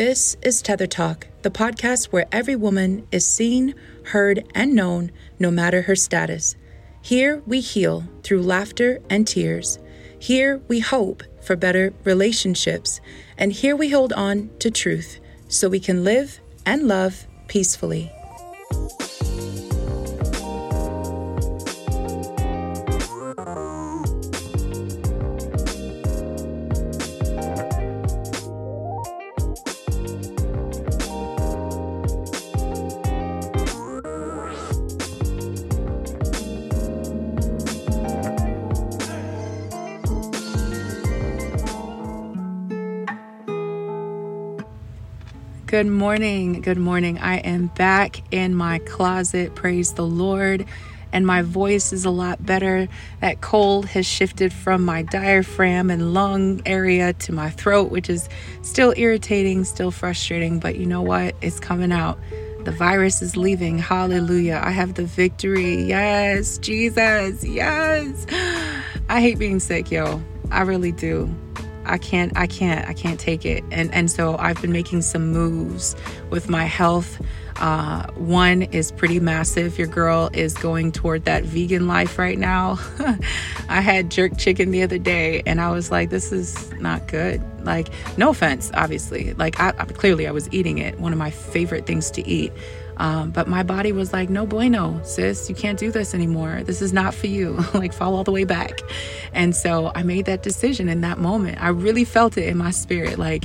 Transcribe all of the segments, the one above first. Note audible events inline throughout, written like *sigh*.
This is Tether Talk, the podcast where every woman is seen, heard, and known, no matter her status. Here we heal through laughter and tears. Here we hope for better relationships. And here we hold on to truth so we can live and love peacefully. Good morning. Good morning. I am back in my closet. Praise the Lord. And my voice is a lot better. That cold has shifted from my diaphragm and lung area to my throat, which is still irritating, still frustrating. But you know what? It's coming out. The virus is leaving. Hallelujah. I have the victory. Yes, Jesus. Yes. *gasps* I hate being sick, yo. I really do. I can't I can't I can't take it. And and so I've been making some moves with my health. Uh, one is pretty massive. Your girl is going toward that vegan life right now. *laughs* I had jerk chicken the other day and I was like, this is not good. Like, no offense, obviously. Like, I, I clearly I was eating it, one of my favorite things to eat. Um, but my body was like, no bueno, sis, you can't do this anymore. This is not for you. *laughs* like, fall all the way back. And so I made that decision in that moment. I really felt it in my spirit, like,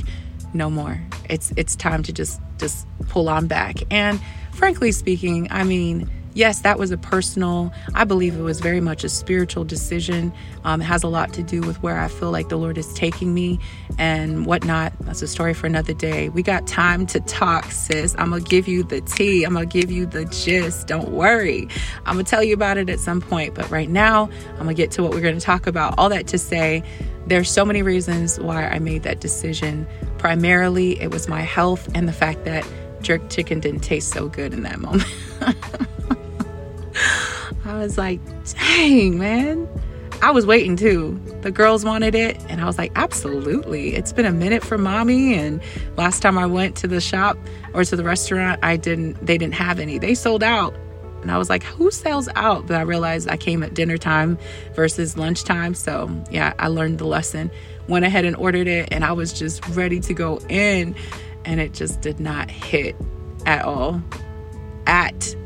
no more. It's it's time to just just pull on back. And frankly speaking, I mean, yes, that was a personal, I believe it was very much a spiritual decision. Um, it has a lot to do with where I feel like the Lord is taking me and whatnot. That's a story for another day. We got time to talk, sis. I'm going to give you the tea, I'm going to give you the gist. Don't worry. I'm going to tell you about it at some point. But right now, I'm going to get to what we're going to talk about. All that to say, there's so many reasons why I made that decision. Primarily, it was my health and the fact that jerk chicken didn't taste so good in that moment. *laughs* I was like, dang, man. I was waiting too. The girls wanted it, and I was like, absolutely. It's been a minute for mommy. And last time I went to the shop or to the restaurant, I didn't, they didn't have any. They sold out. And I was like, who sells out? But I realized I came at dinner time versus lunchtime. So yeah, I learned the lesson. Went ahead and ordered it, and I was just ready to go in. And it just did not hit at all. At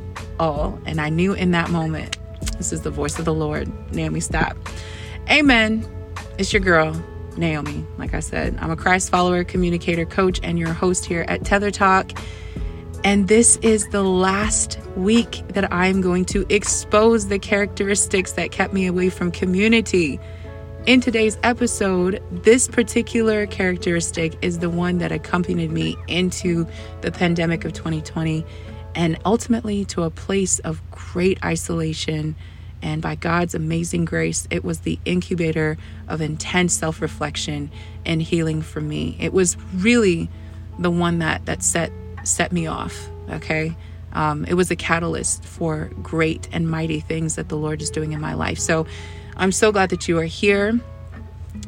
all. And I knew in that moment, this is the voice of the Lord. Naomi, stop. Amen. It's your girl, Naomi. Like I said, I'm a Christ follower, communicator, coach, and your host here at Tether Talk. And this is the last week that I'm going to expose the characteristics that kept me away from community. In today's episode, this particular characteristic is the one that accompanied me into the pandemic of 2020 and ultimately to a place of great isolation. And by God's amazing grace, it was the incubator of intense self reflection and healing for me. It was really the one that, that set, set me off, okay? Um, it was a catalyst for great and mighty things that the Lord is doing in my life. So I'm so glad that you are here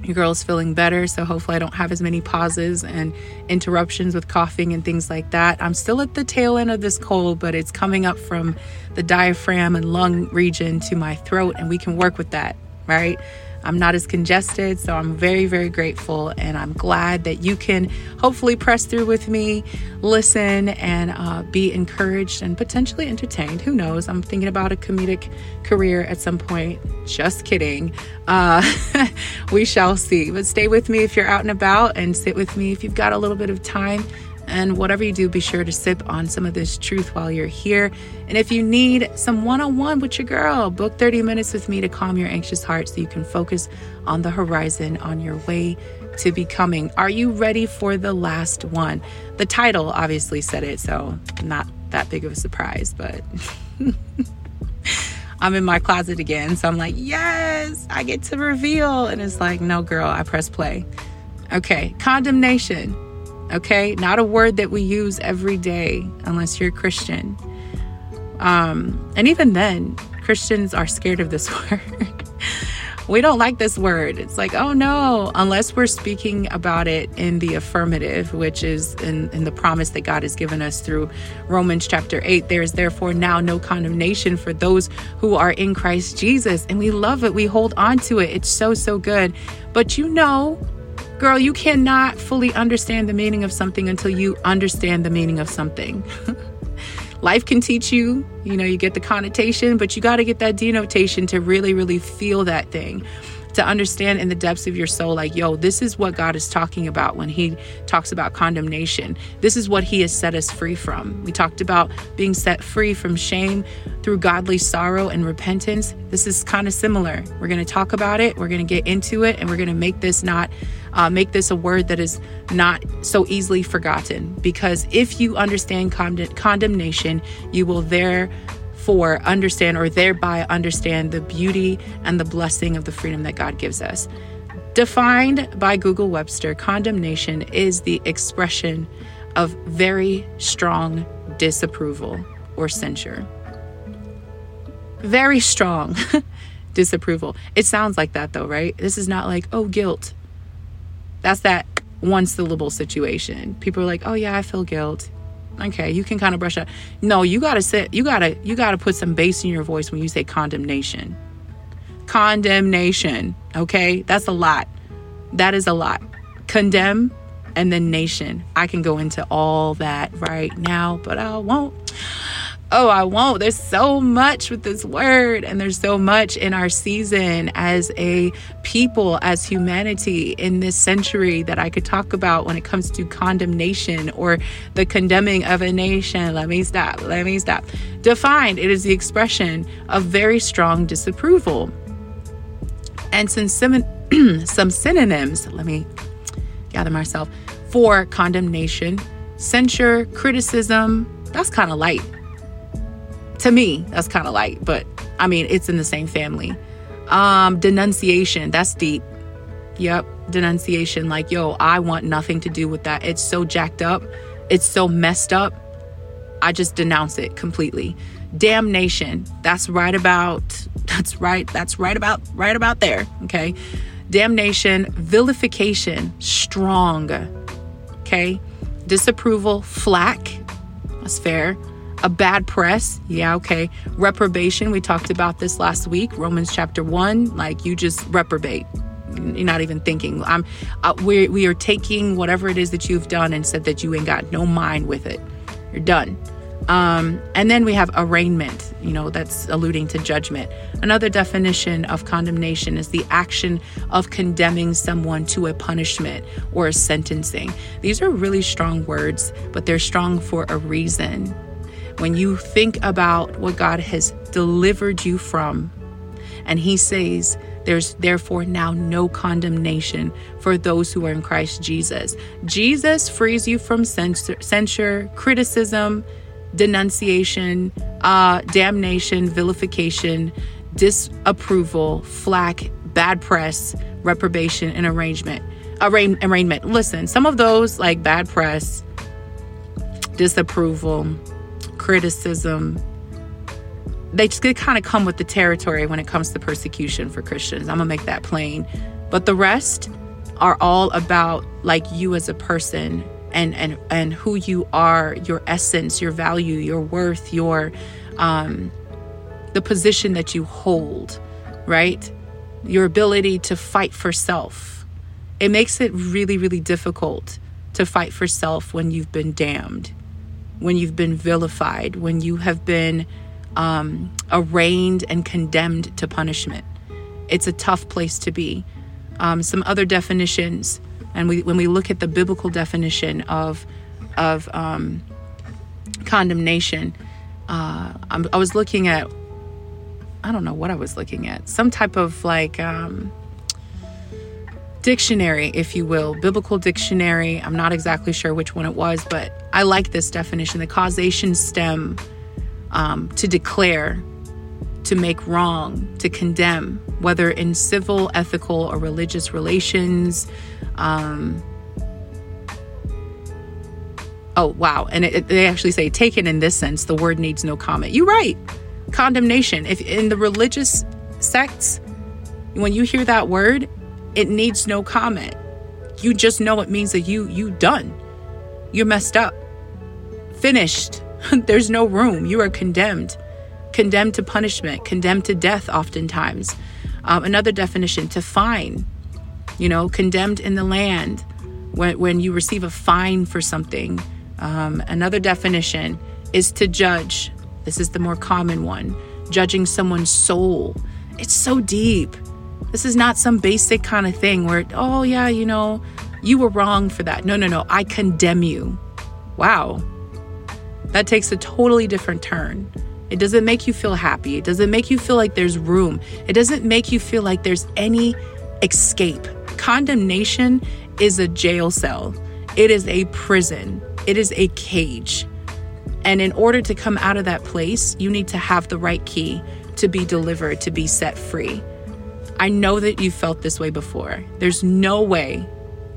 your girl is feeling better, so hopefully I don't have as many pauses and interruptions with coughing and things like that. I'm still at the tail end of this cold, but it's coming up from the diaphragm and lung region to my throat, and we can work with that, right? I'm not as congested. So I'm very, very grateful. And I'm glad that you can hopefully press through with me, listen, and uh, be encouraged and potentially entertained. Who knows? I'm thinking about a comedic career at some point. Just kidding. Uh, *laughs* we shall see. But stay with me if you're out and about and sit with me if you've got a little bit of time. And whatever you do, be sure to sip on some of this truth while you're here. And if you need some one on one with your girl, book 30 minutes with me to calm your anxious heart so you can focus on the horizon on your way to becoming. Are you ready for the last one? The title obviously said it, so not that big of a surprise, but. *laughs* I'm in my closet again. So I'm like, yes, I get to reveal. And it's like, no, girl, I press play. Okay, condemnation. Okay, not a word that we use every day unless you're a Christian. Um, and even then, Christians are scared of this *laughs* word. we don't like this word. It's like, oh no, unless we're speaking about it in the affirmative, which is in, in the promise that God has given us through Romans chapter 8. There is therefore now no condemnation for those who are in Christ Jesus. And we love it. We hold on to it. It's so, so good. But you know, girl, you cannot fully understand the meaning of something until you understand the meaning of something. *laughs* life can teach you, you know, you get the connotation, but you got to get that denotation to really, really feel that thing. To understand in the depths of your soul, like, yo, this is what God is talking about when He talks about condemnation. This is what He has set us free from. We talked about being set free from shame through godly sorrow and repentance. This is kind of similar. We're going to talk about it, we're going to get into it, and we're going to make this not uh, make this a word that is not so easily forgotten. Because if you understand condemnation, you will therefore understand or thereby understand the beauty and the blessing of the freedom that God gives us. Defined by Google Webster, condemnation is the expression of very strong disapproval or censure. Very strong *laughs* disapproval. It sounds like that though, right? This is not like, oh, guilt. That's that one syllable situation. People are like, "Oh yeah, I feel guilt." Okay, you can kind of brush up. No, you got to sit you got to you got to put some bass in your voice when you say condemnation. Condemnation, okay? That's a lot. That is a lot. Condemn and then nation. I can go into all that right now, but I won't oh, I won't. There's so much with this word, and there's so much in our season as a people, as humanity in this century that I could talk about when it comes to condemnation or the condemning of a nation. Let me stop. Let me stop. Defined, it is the expression of very strong disapproval. And some, *clears throat* some synonyms, let me gather myself, for condemnation, censure, criticism, that's kind of light to me, that's kind of light, but I mean, it's in the same family. Um, denunciation, that's deep. Yep, denunciation. Like, yo, I want nothing to do with that. It's so jacked up. It's so messed up. I just denounce it completely. Damnation. That's right about *laughs* that's right. That's right about right about there. Okay. Damnation, vilification, strong. Okay. Disapproval, flack. That's fair a bad press. Yeah, okay. Reprobation. We talked about this last week. Romans chapter 1. Like you just reprobate. You're not even thinking. I'm uh, we we are taking whatever it is that you've done and said that you ain't got no mind with it. You're done. Um, and then we have arraignment, you know, that's alluding to judgment. Another definition of condemnation is the action of condemning someone to a punishment or a sentencing. These are really strong words, but they're strong for a reason. When you think about what God has delivered you from, and He says, there's therefore now no condemnation for those who are in Christ Jesus. Jesus frees you from censure, criticism, denunciation, uh, damnation, vilification, disapproval, flack, bad press, reprobation, and arrangement. Arraign, arraignment. Listen, some of those like bad press, disapproval, criticism, they just kind of come with the territory when it comes to persecution for Christians. I'm gonna make that plain. But the rest are all about like you as a person and and and who you are, your essence, your value, your worth, your um the position that you hold, right? Your ability to fight for self. It makes it really really difficult to fight for self when you've been damned when you've been vilified, when you have been um, arraigned and condemned to punishment. It's a tough place to be. Um, some other definitions, and we, when we look at the biblical definition of of um, condemnation, uh, i was looking at I don't know what I was looking at, some type of like um, dictionary, if you will, biblical dictionary. I'm not exactly sure which one it was, but I like this definition the causation stem um, to declare, to make wrong, to condemn, whether in civil, ethical, or religious relations. Um, oh, wow. And it, it, they actually say, taken in this sense, the word needs no comment. You're right. Condemnation. If in the religious sects, When you hear that word, it needs no comment. You just know it means that you you done. You're messed up. Finished. *laughs* There's no room. You are condemned. Condemned to punishment, condemned to death oftentimes. Um, another definition to fine, you know, condemned in the land when, when you receive a fine for something. Um, another definition is to judge. This is the more common one judging someone's soul. It's so deep. This is not some basic kind of thing where, oh, yeah, you know, you were wrong for that. No, no, no. I condemn you. Wow. That takes a totally different turn. It doesn't make you feel happy. It doesn't make you feel like there's room. It doesn't make you feel like there's any escape. Condemnation is a jail cell, it is a prison, it is a cage. And in order to come out of that place, you need to have the right key to be delivered, to be set free. I know that you felt this way before. There's no way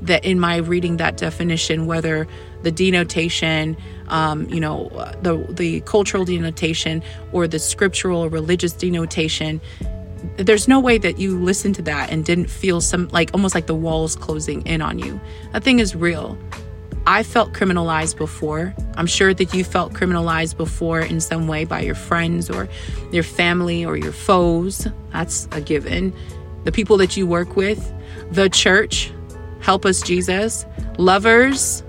that in my reading that definition, whether the denotation, um, you know, the the cultural denotation or the scriptural or religious denotation, there's no way that you listened to that and didn't feel some like almost like the walls closing in on you. That thing is real. I felt criminalized before. I'm sure that you felt criminalized before in some way by your friends or your family or your foes. That's a given. The people that you work with, the church, help us, Jesus, lovers,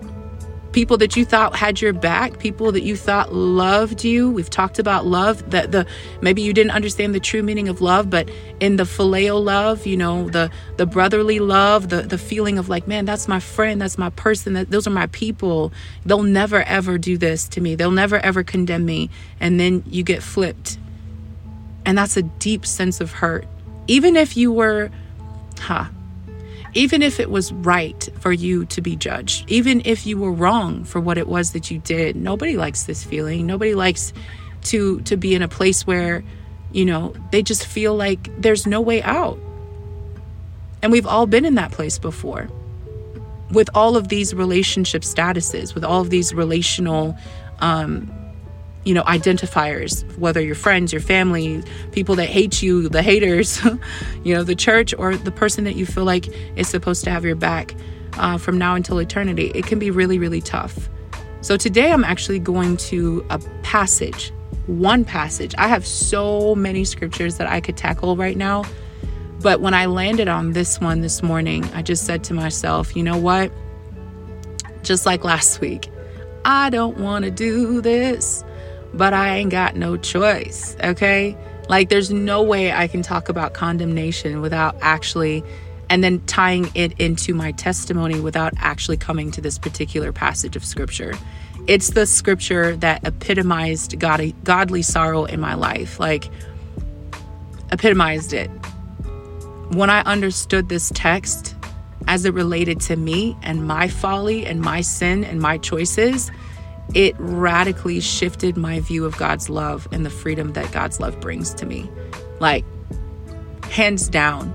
people that you thought had your back, people that you thought loved you. We've talked about love that the maybe you didn't understand the true meaning of love, but in the phileo love, you know, the the brotherly love, the the feeling of like, man, that's my friend, that's my person, that those are my people. They'll never ever do this to me. They'll never ever condemn me. And then you get flipped. And that's a deep sense of hurt. Even if you were, huh, even if it was right for you to be judged, even if you were wrong for what it was that you did, nobody likes this feeling. Nobody likes to to be in a place where, you know, they just feel like there's no way out. And we've all been in that place before. With all of these relationship statuses, with all of these relational um, you know, identifiers, whether your friends, your family, people that hate you, the haters, *laughs* you know, the church, or the person that you feel like is supposed to have your back uh, from now until eternity. It can be really, really tough. So today I'm actually going to a passage, one passage. I have so many scriptures that I could tackle right now. But when I landed on this one this morning, I just said to myself, you know what? Just like last week, I don't want to do this but I ain't got no choice, okay? Like, there's no way I can talk about condemnation without actually, and then tying it into my testimony without actually coming to this particular passage of scripture. It's the scripture that epitomized God, godly sorrow in my life, like, epitomized it. When I understood this text as it related to me and my folly and my sin and my choices, it radically shifted my view of God's love and the freedom that God's love brings to me. Like, hands down.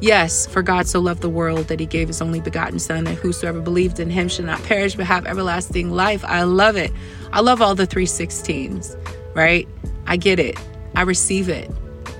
Yes, for God so loved the world that he gave his only begotten Son, that whosoever believed in him should not perish but have everlasting life. I love it. I love all the 316s, right? I get it. I receive it.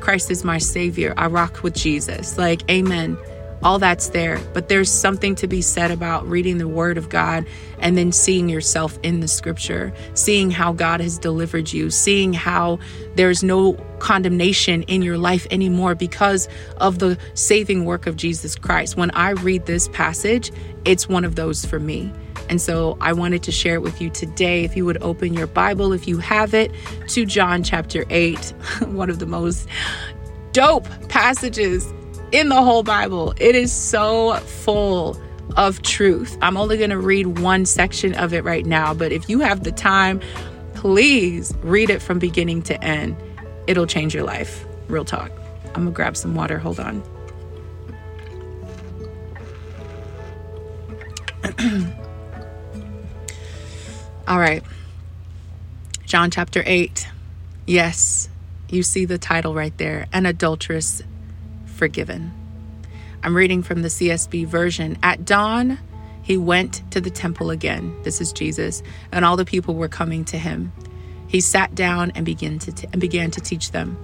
Christ is my Savior. I rock with Jesus. Like, amen all that's there. But there's something to be said about reading the Word of God and then seeing yourself in the Scripture, seeing how God has delivered you, seeing how there's no condemnation in your life anymore because of the saving work of Jesus Christ. When I read this passage, it's one of those for me. And so I wanted to share it with you today. If you would open your Bible, if you have it, to John chapter 8, *laughs* one of the most dope passages in the whole Bible. It is so full of truth. I'm only going to read one section of it right now, but if you have the time, please read it from beginning to end. It'll change your life. Real talk. I'm going to grab some water. Hold on. *clears throat* All right. John chapter 8. Yes, you see the title right there An Adulteress forgiven. I'm reading from the CSB version. At dawn, he went to the temple again. This is Jesus, and all the people were coming to him. He sat down and began to, t- and began to teach them.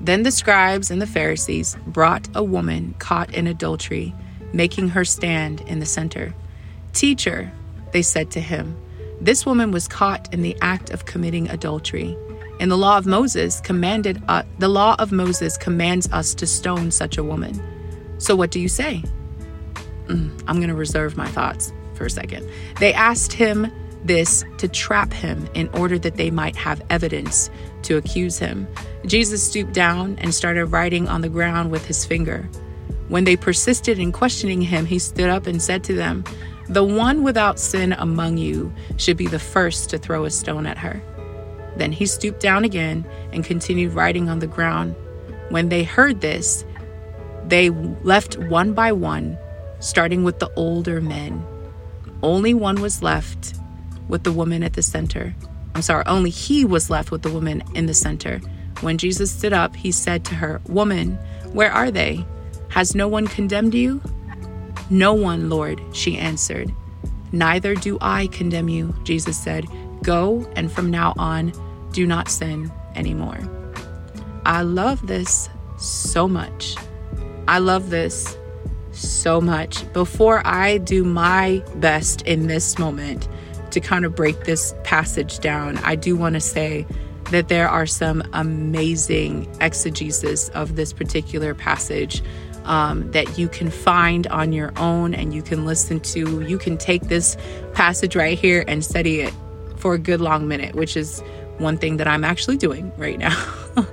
Then the scribes and the Pharisees brought a woman caught in adultery, making her stand in the center. Teacher, they said to him, this woman was caught in the act of committing adultery. And the law of Moses commanded uh, the law of Moses commands us to stone such a woman. So what do you say? Mm, I'm going to reserve my thoughts for a second. They asked him this to trap him in order that they might have evidence to accuse him. Jesus stooped down and started writing on the ground with his finger. When they persisted in questioning him, he stood up and said to them, The one without sin among you should be the first to throw a stone at her. Then he stooped down again and continued writing on the ground. When they heard this, they left one by one, starting with the older men. Only one was left with the woman at the center. I'm sorry, only he was left with the woman in the center. When Jesus stood up, he said to her, Woman, where are they? Has no one condemned you? No one, Lord, she answered. Neither do I condemn you, Jesus said. Go, and from now on, do not sin anymore. I love this so much. I love this so much. Before I do my best in this moment to kind of break this passage down, I do want to say that there are some amazing exegesis of this particular passage um, that you can find on your own and you can listen to. You can take this passage right here and study it for a good long minute, which is one thing that I'm actually doing right now. *laughs*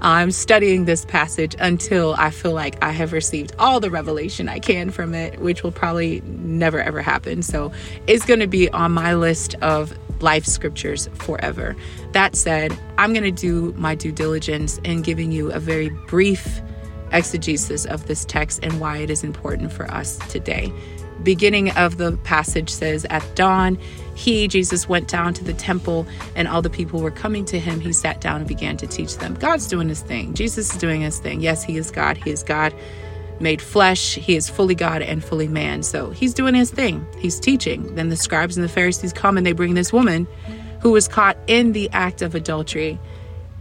I'm studying this passage until I feel like I have received all the revelation I can from it, which will probably never ever happen. So it's going to be on my list of life scriptures forever. That said, I'm going to do my due diligence in giving you a very brief exegesis of this text and why it is important for us today. Beginning of the passage says, At dawn, he, Jesus, went down to the temple and all the people were coming to him. He sat down and began to teach them. God's doing his thing. Jesus is doing his thing. Yes, he is God. He is God made flesh. He is fully God and fully man. So he's doing his thing. He's teaching. Then the scribes and the Pharisees come and they bring this woman who was caught in the act of adultery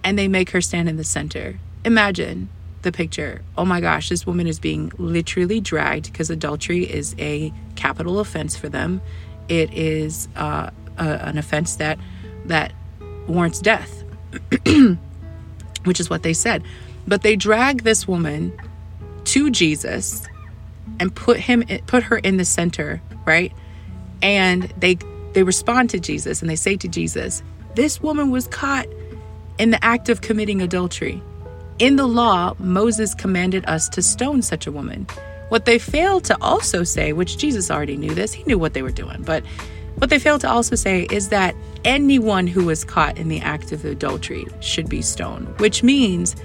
and they make her stand in the center. Imagine the picture. Oh my gosh, this woman is being literally dragged because adultery is a capital offense for them it is uh, a, an offense that that warrants death, *clears throat* which is what they said. But they drag this woman to Jesus and put him put her in the center, right? And they they respond to Jesus and they say to Jesus, "This woman was caught in the act of committing adultery. In the law, Moses commanded us to stone such a woman." What they failed to also say, which Jesus already knew this, he knew what they were doing, but what they failed to also say is that anyone who was caught in the act of adultery should be stoned, which means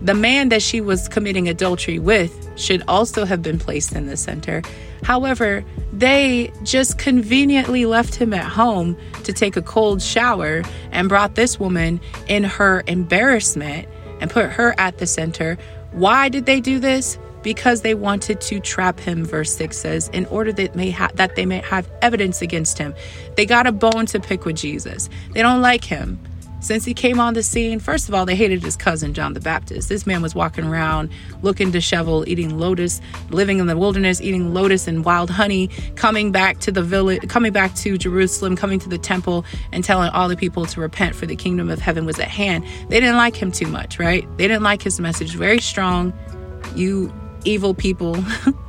the man that she was committing adultery with should also have been placed in the center. However, they just conveniently left him at home to take a cold shower and brought this woman in her embarrassment and put her at the center. Why did they do this? because they wanted to trap him verse 6 says in order that may ha- that they may have evidence against him they got a bone to pick with jesus they don't like him since he came on the scene first of all they hated his cousin john the baptist. This man was walking around looking disheveled eating lotus living in the wilderness eating lotus and wild honey coming back to the village coming back to jerusalem coming to the temple and telling all the people to repent for the kingdom of heaven was at hand. They didn't like him too much right? They didn't like his message. Very strong. You evil people,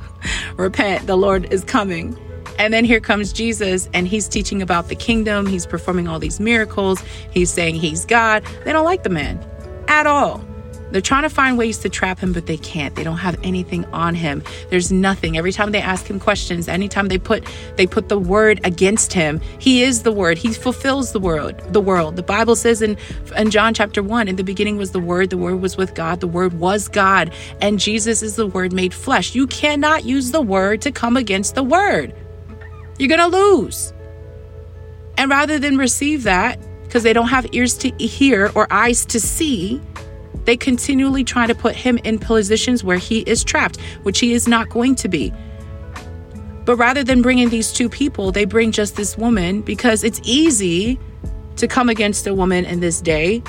*laughs* repent, the Lord is coming. And then here comes Jesus, and he's teaching about the kingdom. He's performing all these miracles. He's saying he's God. They don't like the man at all. They're trying to find ways to trap him, but they can't. They don't have anything on him. There's nothing. Every time they ask him questions, anytime they put they put the word against him, he is the word. He fulfills the word. The world. The Bible says in in John chapter 1, in the beginning was the word, the word was with God, the word was God, and Jesus is the word made flesh. You cannot use the word to come against the word. You're going to lose. And rather than receive that, because they don't have ears to hear or eyes to see, they continually try to put him in positions where he is trapped, which he is not going to be. But rather than bringing these two people, they bring just this woman because it's easy to come against a woman in this day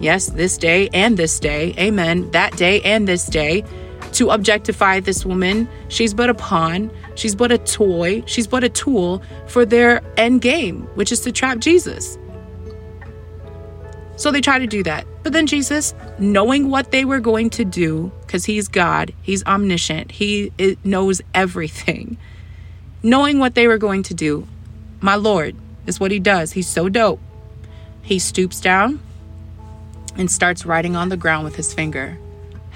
yes, this day and this day, amen, that day and this day, to objectify this woman. She's but a pawn, she's but a toy, she's but a tool for their end game, which is to trap Jesus. So they try to do that. But then Jesus, knowing what they were going to do, because he's God, he's omniscient, he knows everything. Knowing what they were going to do, my Lord is what he does. He's so dope. He stoops down and starts writing on the ground with his finger.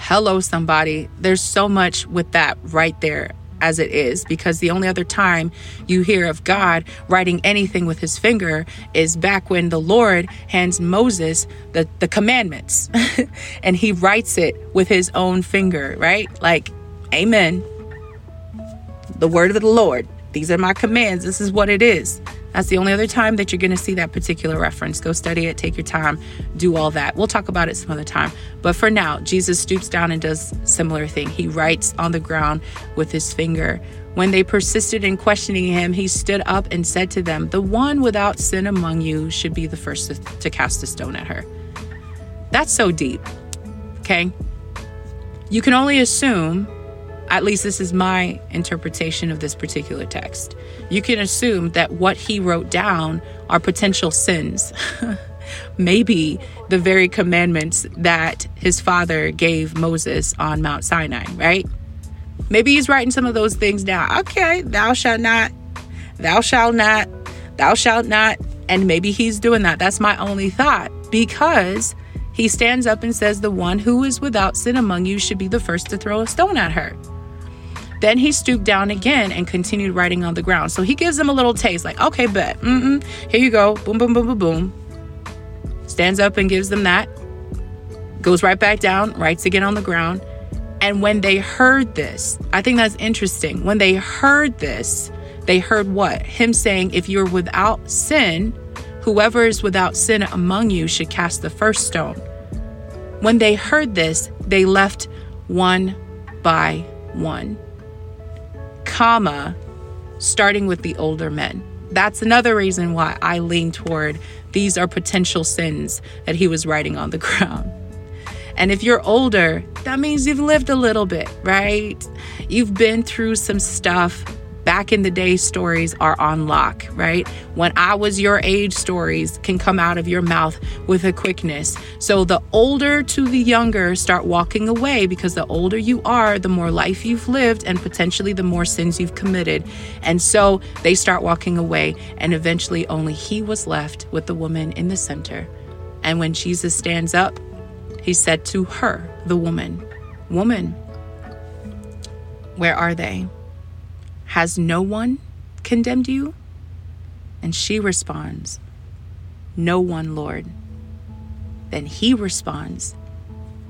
Hello, somebody. There's so much with that right there as it is because the only other time you hear of God writing anything with his finger is back when the Lord hands Moses the, the commandments *laughs* and he writes it with his own finger, right? Like, Amen. The word of the Lord. These are my commands. This is what it is. That's the only other time that you're going to see that particular reference. Go study it, take your time, do all that. We'll talk about it some other time. But for now, Jesus stoops down and does similar thing. He writes on the ground with his finger. When they persisted in questioning him, he stood up and said to them, "The one without sin among you should be the first to, to cast a stone at her." That's so deep. Okay? You can only assume at least this is my interpretation of this particular text. You can assume that what he wrote down are potential sins. *laughs* Maybe the very commandments that his father gave Moses on Mount Sinai, right? Maybe he's writing some of those things down. Okay, thou shalt not, thou shalt not, thou shalt not. And maybe he's doing that. That's my only thought because he stands up and says, The one who is without sin among you should be the first to throw a stone at her. Then he stooped down again and continued writing on the ground. So he gives them a little taste, like, okay, bet. Mm-mm. Here you go. Boom, boom, boom, boom, boom. Stands up and gives them that. Goes right back down, writes again on the ground. And when they heard this, I think that's interesting. When they heard this, they heard what? Him saying, if you're without sin, whoever is without sin among you should cast the first stone. When they heard this, they left one by one comma, starting with the older men. That's another reason why I lean toward these are potential sins that he was writing on the *laughs* ground. And if you're older, that means you've lived a little bit, right? You've been through some stuff back in the day stories are on lock, right? When I was your age, stories can come out of your mouth with a quickness. So the older to the younger start walking away because the older you are, the more life you've lived and potentially the more sins you've committed. And so they start walking away, and eventually only he was left with the woman in the center. And when Jesus stands up, he said to her, the woman, Woman, where are they? Has no one condemned you? And she responds, No one, Lord. Then he responds,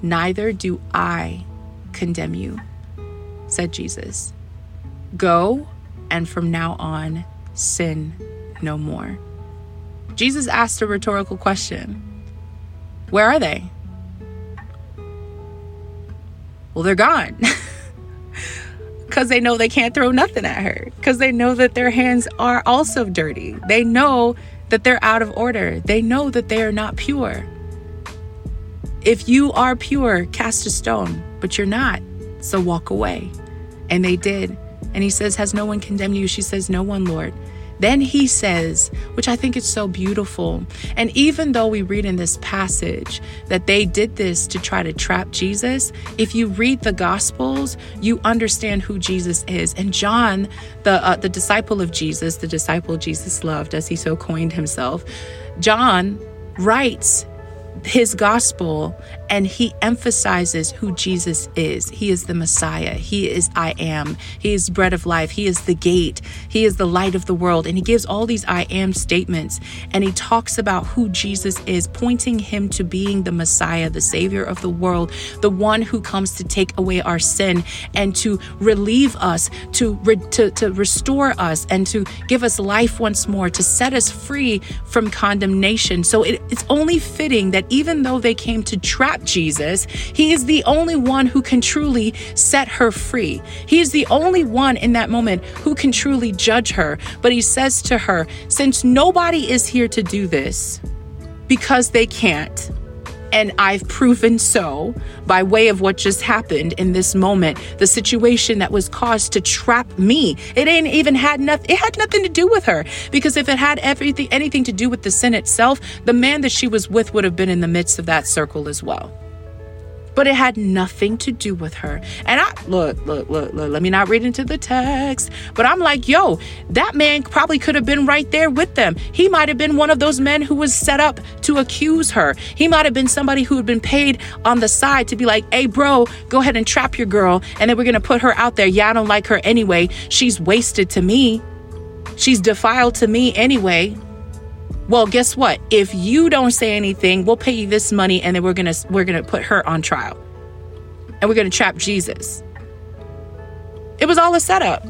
Neither do I condemn you, said Jesus. Go and from now on sin no more. Jesus asked a rhetorical question Where are they? Well, they're gone. *laughs* because they know they can't throw nothing at her, because they know that their hands are also dirty. They know that they're out of order, they know that they are not pure. If you are pure, cast a stone, but you're not, so walk away. And they did. And he says, Has no one condemned you? She says, No one, Lord. Then he says, which I think is so beautiful. And even though we read in this passage that they did this to try to trap Jesus, if you read the Gospels, you understand who Jesus is. And John, the uh, the disciple of Jesus, the disciple Jesus loved, as he so coined himself, John writes his gospel and he emphasizes who Jesus is. He is the Messiah. He is I am. He is bread of life. He is the gate. He is the light of the world. And he gives all these I am statements and he talks about who Jesus is, pointing him to being the Messiah, the Savior of the world, the one who comes to take away our sin and to relieve us, to, re- to, to restore us, and to give us life once more, to set us free from condemnation. So it, it's only fitting that even though they came to trap Jesus, he is the only one who can truly set her free. He is the only one in that moment who can truly judge her. But he says to her, Since nobody is here to do this, because they can't, And I've proven so by way of what just happened in this moment, the situation that was caused to trap me. It ain't even had nothing, it had nothing to do with her. Because if it had everything, anything to do with the sin itself, the man that she was with would have been in the midst of that circle as well but it had nothing to do with her. And I look, look, look, look, let me not read into the text, but I'm like, yo, that man probably could have been right there with them. He might have been one of those men who was set up to accuse her. He might have been somebody who had been paid on the side to be like, hey, bro, go ahead and trap your girl. And then we're going to put her out there. Yeah, I don't like her anyway. She's wasted to me. She's defiled to me anyway. Well, guess what? If you don't say anything, we'll pay you this money and then we're to we're to put her on trial. And we're to trap Jesus. It was all a setup.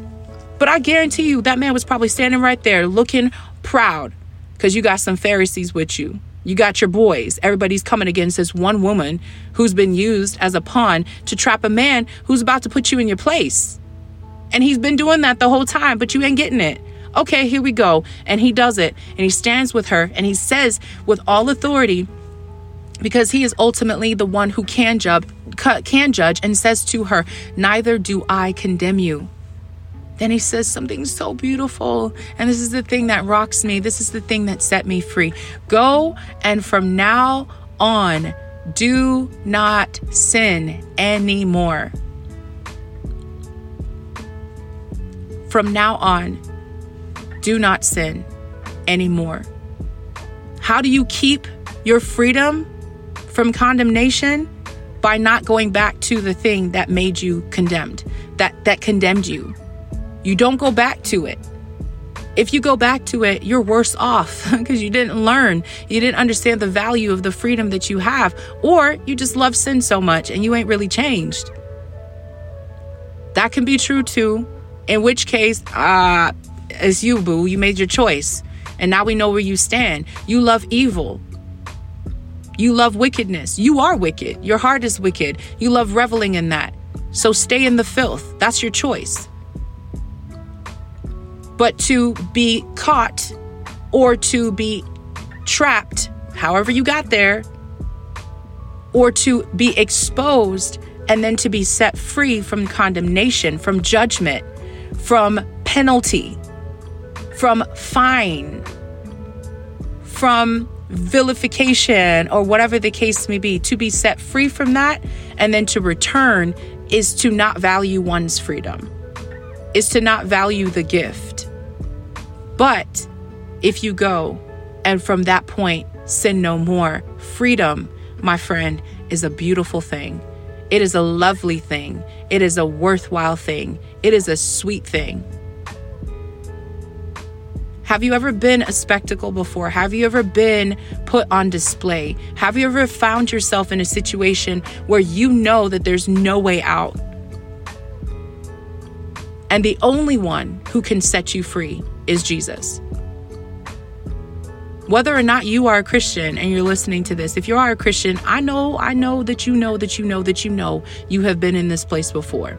But I guarantee you that man was probably standing right there looking proud cuz you got some Pharisees with you. You got your boys. Everybody's coming against this one woman who's been used as a pawn to trap a man who's about to put you in your place. And he's been doing that the whole time, but you ain't getting it okay, here we go. And he does it. And he stands with her and he says with all authority, because he is ultimately the one who can judge, can judge and says to her, Neither do I condemn you. Then he says something so beautiful. And this is the thing that rocks me. This is the thing that set me free. Go and from now on, do not sin anymore. From now on, do not sin anymore. How do you keep your freedom from condemnation? By not going back to the thing that made you condemned, that, that condemned you. You don't go back to it. If you go back to it, you're worse off *laughs* because you didn't learn. You didn't understand the value of the freedom that you have, or you just love sin so much and you ain't really changed. That can be true too. In which case, uh, it's you, boo. You made your choice. And now we know where you stand. You love evil. You love wickedness. You are wicked. Your heart is wicked. You love reveling in that. So stay in the filth. That's your choice. But to be caught or to be trapped, however you got there, or to be exposed and then to be set free from condemnation, from judgment, from penalty, from fine, from vilification, or whatever the case may be. To be set free from that and then to return is to not value one's freedom, is to not value the gift. But if you go and from that point sin no more, freedom, my friend, is a beautiful thing. It is a lovely thing. It is a worthwhile thing. It is a sweet thing. Have you ever been a spectacle before? Have you ever been put on display? Have you ever found yourself in a situation where you know that there's no way out? And the only one who can set you free is Jesus. Whether or not you are a Christian and you're listening to this, if you are a Christian, I know, I know that you know that you know that you know you have been in this place before.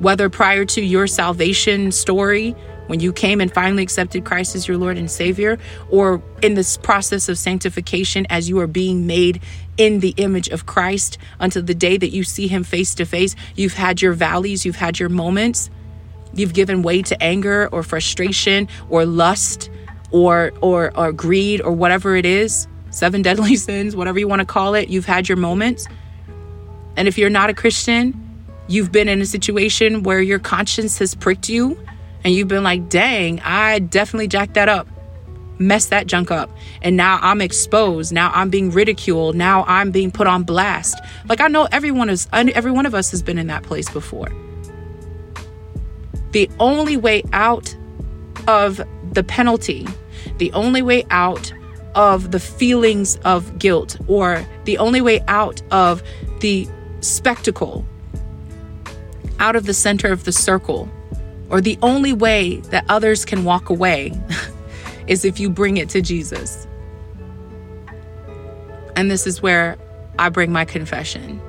Whether prior to your salvation story, when you came and finally accepted Christ as your Lord and Savior, or in this process of sanctification as you are being made in the image of Christ until the day that you see Him face to face. You've had your valleys, you've had your moments, you've given way to anger or frustration or lust or or or greed or whatever it is seven *laughs* deadly sins whatever you want to call it you've had your moments and if you're not a christian you've been in a situation where your conscience has pricked you and you've been like, dang, I definitely jacked that up, messed that junk up. And now I'm exposed. Now I'm being ridiculed. Now I'm being put on blast. Like I know everyone is every one of us has been in that place before. The only way out of the penalty, the only way out of the feelings of guilt, or the only way out of the spectacle, out of the center of the circle or the only way that others can walk away *laughs* is if you bring it to Jesus. And this is where I bring my confession.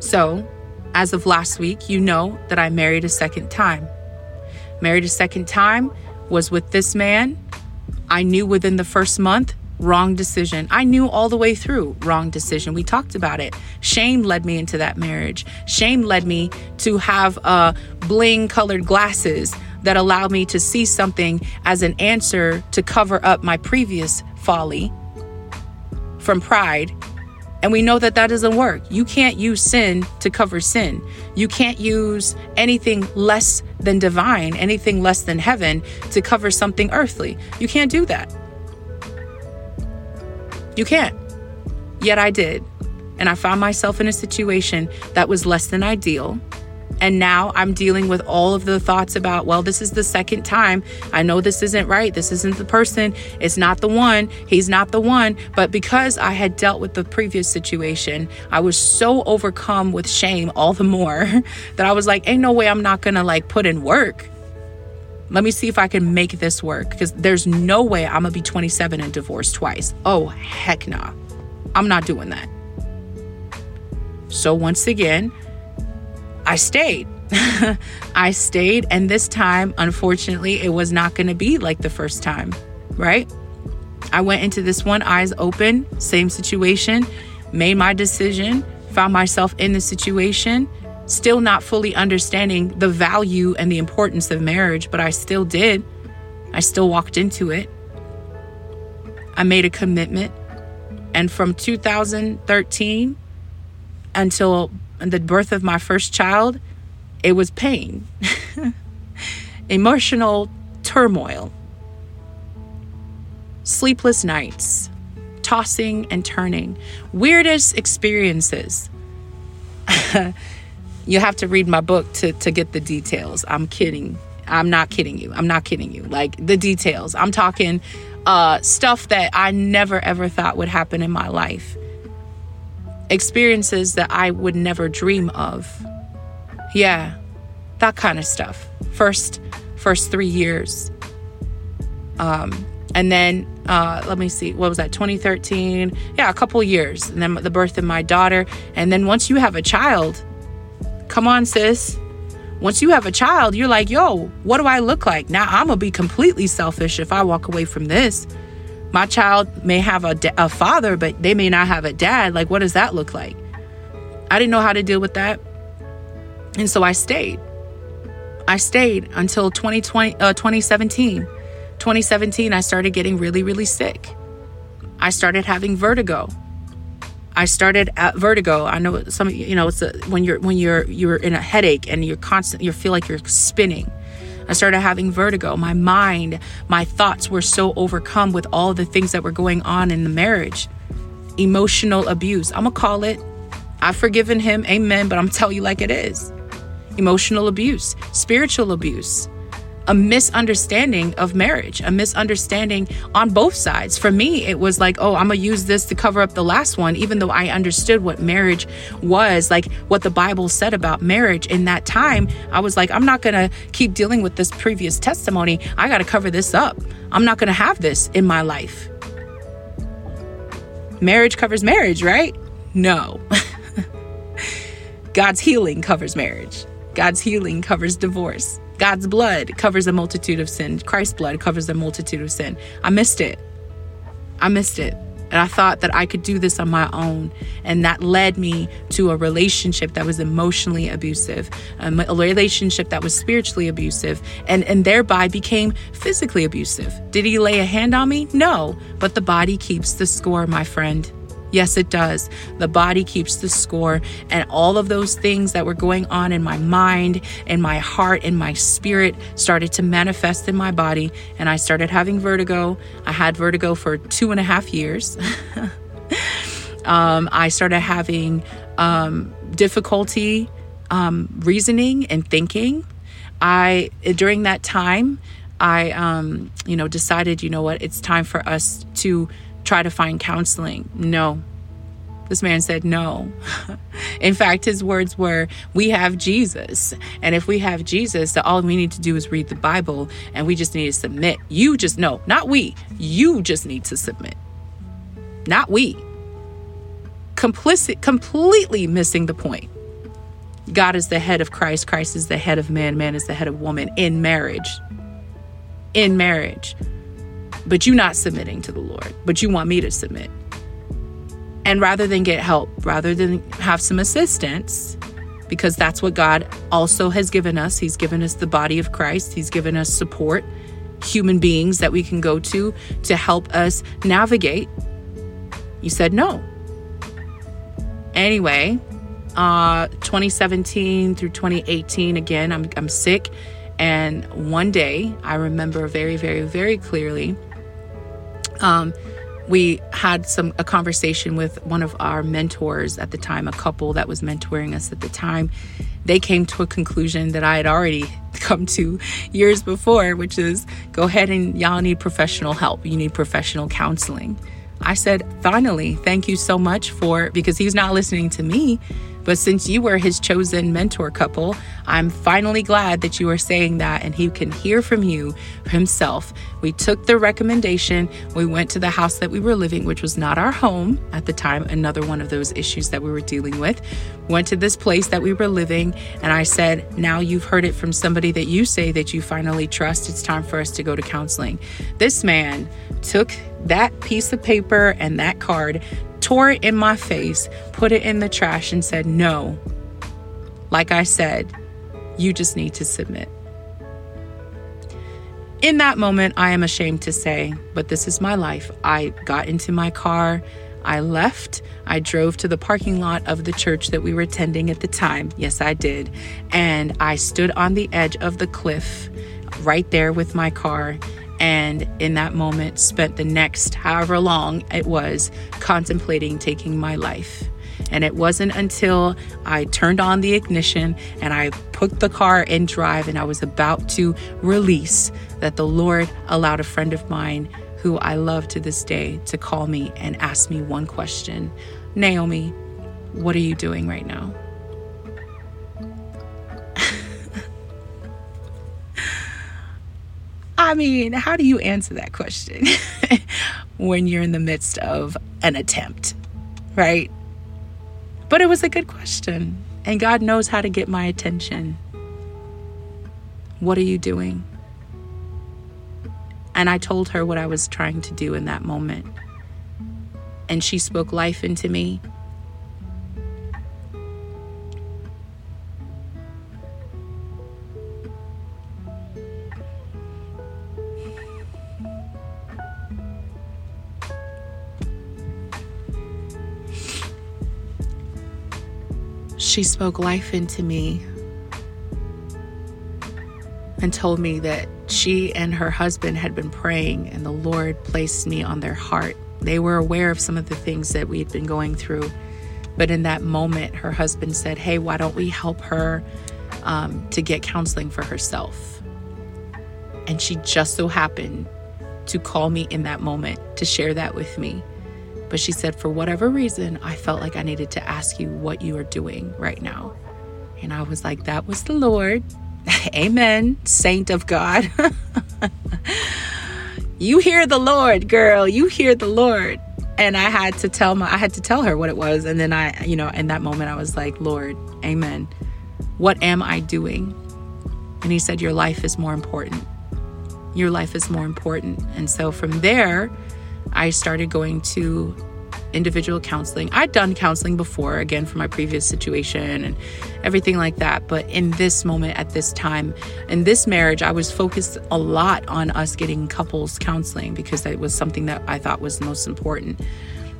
So, as of last week, you know that I married a second time. Married a second time was with this man. I knew within the first month wrong decision. I knew all the way through, wrong decision. We talked about it. Shame led me into that marriage. Shame led me to have uh, bling colored glasses that allowed me to see something as an answer to cover up my previous folly from pride. And we know that that doesn't work. You can't use sin to cover sin. You can't use anything less than divine, anything less than heaven to cover something earthly. You can't do that. You can't. Yet I did. And I found myself in a situation that was less than ideal. And now I'm dealing with all of the thoughts about, well, this is the second time. I know this isn't right. This isn't the person. It's not the one. He's not the one. But because I had dealt with the previous situation, I was so overcome with shame all the more *laughs* that I was like, ain't no way I'm not going to like put in work. Let me see if I can make this work because there's no way I'm to be 27 and divorced twice. Oh, heck nah. I'm not doing that. So once again, I stayed. *laughs* I stayed, and this time, unfortunately, it was not to be like the first time, right? I went into this one eyes open, same situation, made my decision, found myself in the situation, still not fully understanding the value and the importance of marriage, but I still did. I still walked into it. I made a commitment. And from 2013 until the birth of my first child, it was pain, *laughs* emotional turmoil, sleepless nights, tossing and turning, weirdest experiences. *laughs* you have to read my book to, to get the details. I'm kidding. I'm not kidding you. I'm not kidding you. Like the details. I'm talking uh, stuff that I never ever thought would happen in my life. Experiences that I would never dream of. Yeah, that kind of stuff. First, first three years. Um, and then uh, let me see, what was that? 2013. Yeah, a couple years, and then the birth of my daughter. And then once you have a child, Come on, sis. Once you have a child, you're like, yo, what do I look like? Now I'm going to be completely selfish if I walk away from this. My child may have a, da- a father, but they may not have a dad. Like, what does that look like? I didn't know how to deal with that. And so I stayed. I stayed until 2020, uh, 2017. 2017, I started getting really, really sick. I started having vertigo. I started at vertigo. I know some you know it's a, when you're when you're you're in a headache and you're constant you feel like you're spinning. I started having vertigo. My mind, my thoughts were so overcome with all the things that were going on in the marriage. Emotional abuse. I'm gonna call it. I've forgiven him, amen, but I'm telling you like it is. Emotional abuse, spiritual abuse, a misunderstanding of marriage, a misunderstanding on both sides. For me, it was like, oh, I'm going to use this to cover up the last one, even though I understood what marriage was, like what the Bible said about marriage. In that time, I was like, I'm not going to keep dealing with this previous testimony. I got to cover this up. I'm not going to have this in my life. Marriage covers marriage, right? No. *laughs* God's healing covers marriage. God's healing covers divorce. God's blood covers a multitude of sin. Christ's blood covers a multitude of sin. I missed it. I missed it. And I thought that I could do this on my own. And that led me to a relationship that was emotionally abusive, um, a relationship that was spiritually abusive, and, and thereby became physically abusive. Did he lay a hand on me? No. But the body keeps the score, my friend. Yes, it does. The body keeps the score. And all of those things that were going on in my mind, in my heart, in my spirit started to manifest in my body. And I started having vertigo. I had vertigo for two and a half years. *laughs* um, I started having um, difficulty um, reasoning and thinking. I, during that time, I, um, you know, decided, you know what, it's time for us to try to find counseling. No. This man said no. In fact, his words were, We have Jesus. And if we have Jesus, then all we need to do is read the Bible and we just need to submit. You just, no, not we. You just need to submit. Not we. Complicit, completely missing the point. God is the head of Christ. Christ is the head of man. Man is the head of woman in marriage. In marriage. But you're not submitting to the Lord, but you want me to submit. And rather than get help, rather than have some assistance, because that's what God also has given us, He's given us the body of Christ, He's given us support, human beings that we can go to to help us navigate. You said no. Anyway, uh, 2017 through 2018, again, I'm, I'm sick. And one day, I remember very, very, very clearly. Um, we had some a conversation with one of our mentors at the time, a couple that was mentoring us at the time. They came to a conclusion that I had already *laughs* come to years before, which is go ahead and y'all need professional help. You need professional counseling. I said, finally, thank you so much for because he's not listening to me. But since you were his chosen mentor couple, I'm finally glad that you are saying that and he can hear from you himself. We took the recommendation. We went to the house that we were living, which was not our home at the time, another one of those issues that we were dealing with. Went to this place that we were living, and I said, Now you've heard it from somebody that you say that you finally trust. It's time for us to go to counseling. This man took that piece of paper and that card, tore it in my face, put it in the trash, and said, No. Like I said, you just need to submit. In that moment, I am ashamed to say, but this is my life. I got into my car. I left. I drove to the parking lot of the church that we were attending at the time. Yes, I did. And I stood on the edge of the cliff right there with my car and in that moment spent the next however long it was contemplating taking my life. And it wasn't until I turned on the ignition and I put the car in drive and I was about to release that the Lord allowed a friend of mine who I love to this day to call me and ask me one question Naomi, what are you doing right now? I mean, how do you answer that question *laughs* when you're in the midst of an attempt, right? But it was a good question, and God knows how to get my attention. What are you doing? And I told her what I was trying to do in that moment. And she spoke life into me. She spoke life into me and told me that she and her husband had been praying and the Lord placed me on their heart. They were aware of some of the things that we had been going through. But in that moment, her husband said, Hey, why don't we help her um, to get counseling for herself? And she just so happened to call me in that moment to share that with me. But she said, for whatever reason, I felt like I needed to ask you what you are doing right now. And I was like, that was the Lord. *laughs* Amen, saint of God. *laughs* you hear the Lord, girl. You hear the Lord. And I had to tell my I had to tell her what it was. And then I, you know, in that moment I was like, Lord, amen. What am I doing? And he said, Your life is more important. Your life is more important. And so from there, I started going to individual counseling. I'd done counseling before, again, for my previous situation and everything like that. But in this moment, at this time, in this marriage, I was focused a lot on us getting couples counseling because that was something that I thought was most important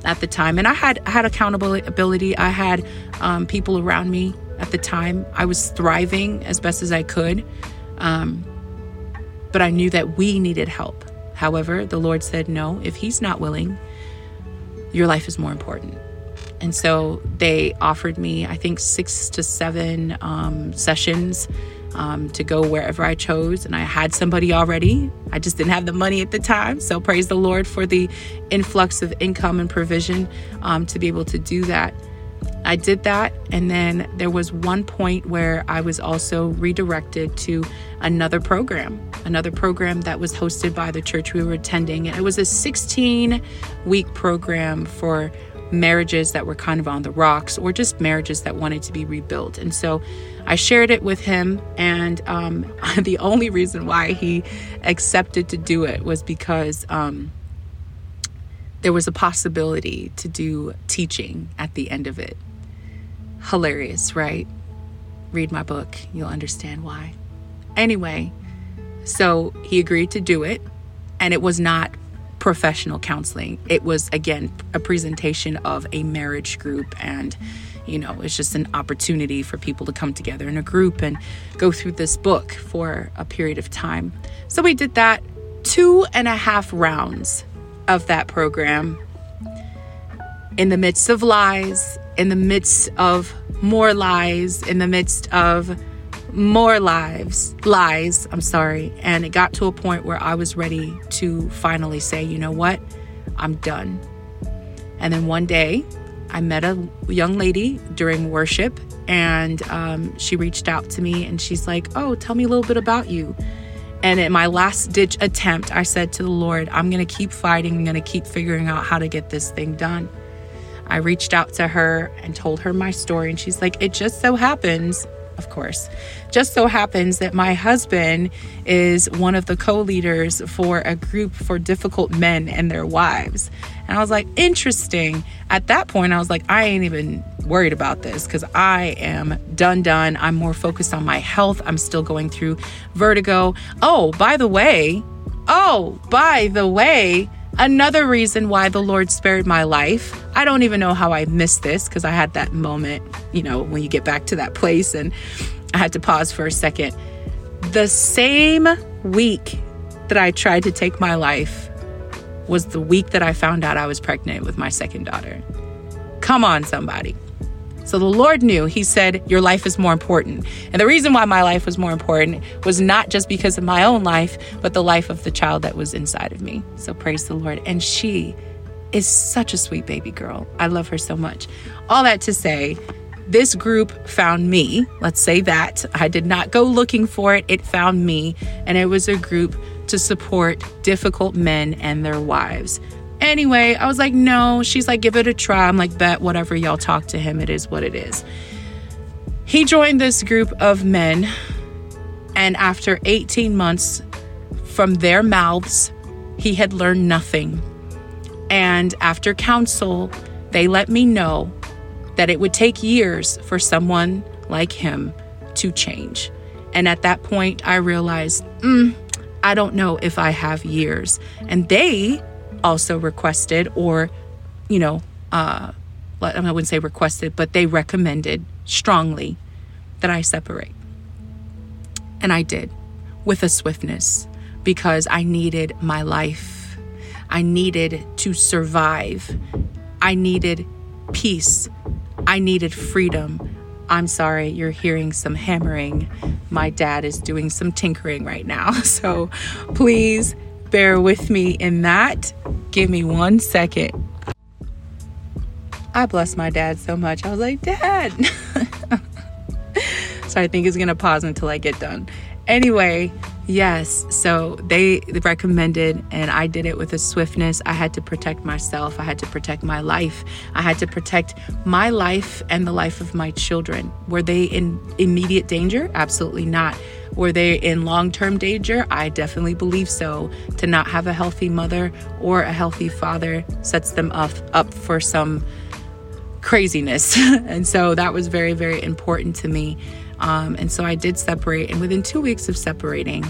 at the time. And I had I had accountability. I had um, people around me at the time. I was thriving as best as I could, um, but I knew that we needed help. However, the Lord said, No, if He's not willing, your life is more important. And so they offered me, I think, six to seven um, sessions um, to go wherever I chose. And I had somebody already. I just didn't have the money at the time. So praise the Lord for the influx of income and provision um, to be able to do that. I did that. And then there was one point where I was also redirected to another program, another program that was hosted by the church we were attending. And it was a 16 week program for marriages that were kind of on the rocks or just marriages that wanted to be rebuilt. And so I shared it with him, and um, *laughs* the only reason why he accepted to do it was because um, there was a possibility to do teaching at the end of it. Hilarious, right? Read my book, you'll understand why. Anyway, so he agreed to do it, and it was not professional counseling. It was, again, a presentation of a marriage group and you know, it's just an opportunity for people to come together in a group and go through this book for a period of time. So we did that two and a half rounds of that program in the midst of lies, in the midst of more lies, in the midst of more lives, lies, I'm sorry. And it got to a point where I was ready to finally say, you know what? I'm done. And then one day, I met a young lady during worship, and um, she reached out to me and she's like, Oh, tell me a little bit about you. And in my last ditch attempt, I said to the Lord, I'm going to keep fighting. I'm going to keep figuring out how to get this thing done. I reached out to her and told her my story, and she's like, It just so happens of course. Just so happens that my husband is one of the co leaders for a group for difficult men and their wives. And I was like, interesting. At that point, I was like, I ain't even worried about this because I am done, done. I'm more focused on my health. I'm still going through vertigo. Oh, by the way, oh, by the way, Another reason why the Lord spared my life, I don't even know how I missed this because I had that moment, you know, when you get back to that place and I had to pause for a second. The same week that I tried to take my life was the week that I found out I was pregnant with my second daughter. Come on, somebody. So the Lord knew, He said, Your life is more important. And the reason why my life was more important was not just because of my own life, but the life of the child that was inside of me. So praise the Lord. And she is such a sweet baby girl. I love her so much. All that to say, this group found me. Let's say that. I did not go looking for it, it found me. And it was a group to support difficult men and their wives. Anyway, I was like, no. She's like, give it a try. I'm like, bet whatever y'all talk to him, it is what it is. He joined this group of men, and after 18 months from their mouths, he had learned nothing. And after counsel, they let me know that it would take years for someone like him to change. And at that point, I realized, mm, I don't know if I have years. And they also requested, or, you know, uh, I wouldn't say requested, but they recommended strongly that I separate. And I did with a swiftness because I needed my life. I needed to survive. I needed peace. I needed freedom. I'm sorry, you're hearing some hammering. My dad is doing some tinkering right now. *laughs* So please bear with me in that. Give me one second. I bless my dad so much. I was like, Dad. *laughs* so I think he's going to pause until I get done. Anyway, yes, so they recommended, and I did it with a swiftness. I had to protect myself, I had to protect my life, I had to protect my life and the life of my children. Were they in immediate danger? Absolutely not. Were they in long term danger? I definitely believe so. To not have a healthy mother or a healthy father sets them up, up for some craziness. *laughs* and so that was very, very important to me. Um, and so I did separate. And within two weeks of separating,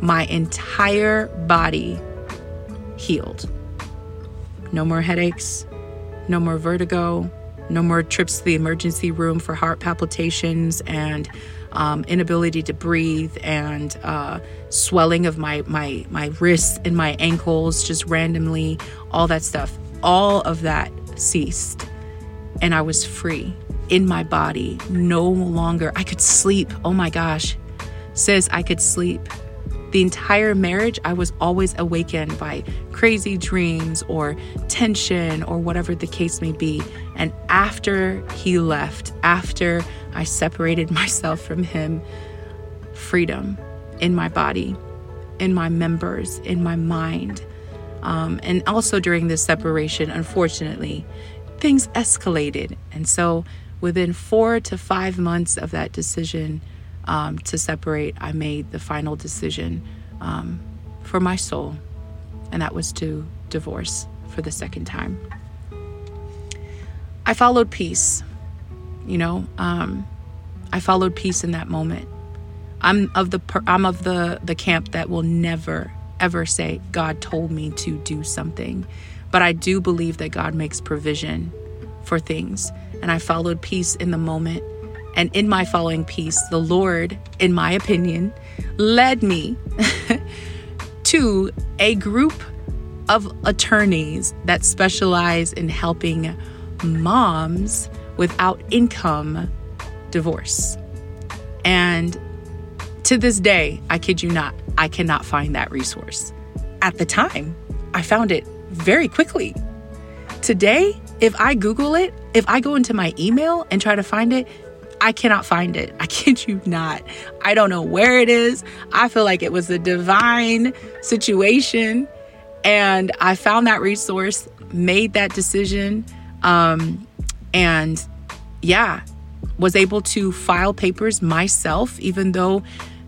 my entire body healed. No more headaches, no more vertigo, no more trips to the emergency room for heart palpitations and um, inability to breathe and uh, swelling of my my my wrists and my ankles just randomly all that stuff all of that ceased and i was free in my body no longer i could sleep oh my gosh Says i could sleep the entire marriage, I was always awakened by crazy dreams or tension or whatever the case may be. And after he left, after I separated *laughs* myself from him, freedom in my body, in my members, in my mind. Um, and also during this separation, unfortunately, things escalated. And so within four to five months of that decision um, to separate, I made the final decision um, for my soul, and that was to divorce for the second time. I followed peace, you know. Um, I followed peace in that moment. I'm of the I'm of the the camp that will never ever say God told me to do something, but I do believe that God makes provision for things, and I followed peace in the moment. And in my following peace, the Lord, in my opinion, led me *laughs* to a group of attorneys that specialize in helping moms without income divorce. And to this day, I kid you not, I cannot find that resource. At the time, I found it very quickly. Today, if I Google it, if I go into my email and try to find it, I cannot find it. *laughs* I kid you not. I don't know where it is. I feel like it was a divine situation. And I found that resource, made that decision, um, and yeah, was able to file papers myself, even though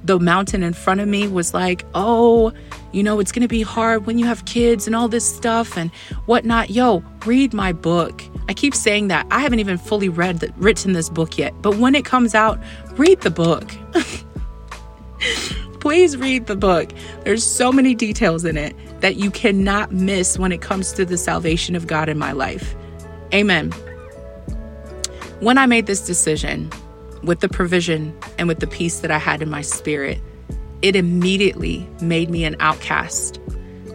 the mountain in front of me was like, oh, you know, it's gonna be hard when you have kids and all this stuff and whatnot. Yo, read my book. I keep saying that. I haven't even fully read the, written this book yet, but when it comes out, read the book. *laughs* Please read the book. There's so many details in it that you cannot miss when it comes to the salvation of God in my life. Amen. When I made this decision, with the provision and with the peace that I had in my spirit, it immediately made me an outcast.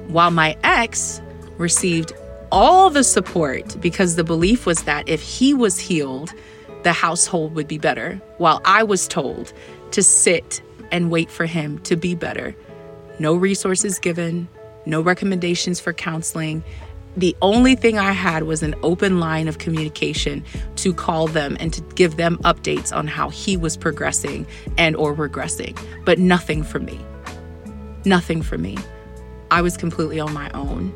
While my ex received all the support because the belief was that if he was healed, the household would be better, while I was told to sit and wait for him to be better. No resources given, no recommendations for counseling, the only thing I had was an open line of communication to call them and to give them updates on how he was progressing and or regressing, but nothing for me. Nothing for me. I was completely on my own.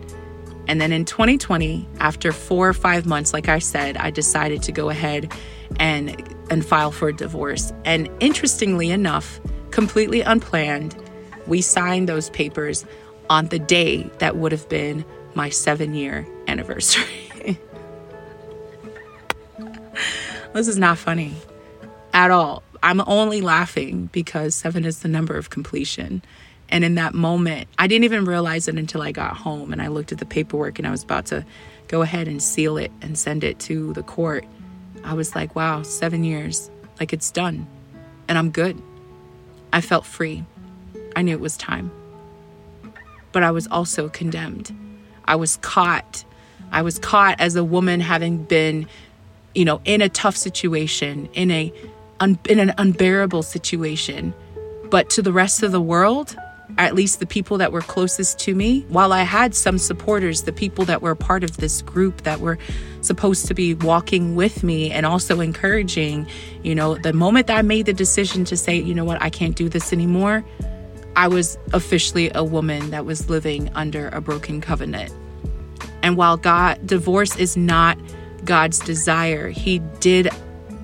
And then in 2020, after 4 or 5 months like I said, I decided to go ahead and and file for a divorce. And interestingly enough, completely unplanned, we signed those papers on the day that would have been my seven year anniversary. *laughs* this is not funny at all. I'm only laughing because seven is the number of completion. And in that moment, I didn't even realize it until I got home and I looked at the paperwork and I was about to go ahead and seal it and send it to the court. I was like, wow, seven years. Like it's done. And I'm good. I felt free. I knew it was time. But I was also condemned. I was caught. I was caught as a woman having been, you know, in a tough situation, in a un, in an unbearable situation. But to the rest of the world, at least the people that were closest to me, while I had some supporters, the people that were part of this group that were supposed to be walking with me and also encouraging, you know, the moment that I made the decision to say, you know what, I can't do this anymore, I was officially a woman that was living under a broken covenant. And while God, divorce is not God's desire, He did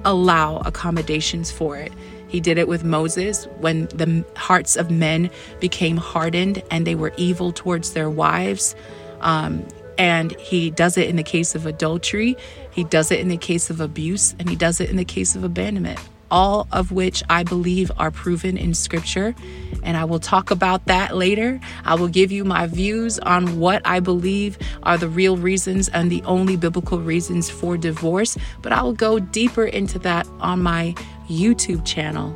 allow accommodations for it. He did it with Moses when the hearts of men became hardened and they were evil towards their wives. Um, and he does it in the case of adultery, he does it in the case of abuse, and he does it in the case of abandonment all of which I believe are proven in scripture. And I will talk about that later. I will give you my views on what I believe are the real reasons and the only biblical reasons for divorce. But I will go deeper into that on my YouTube channel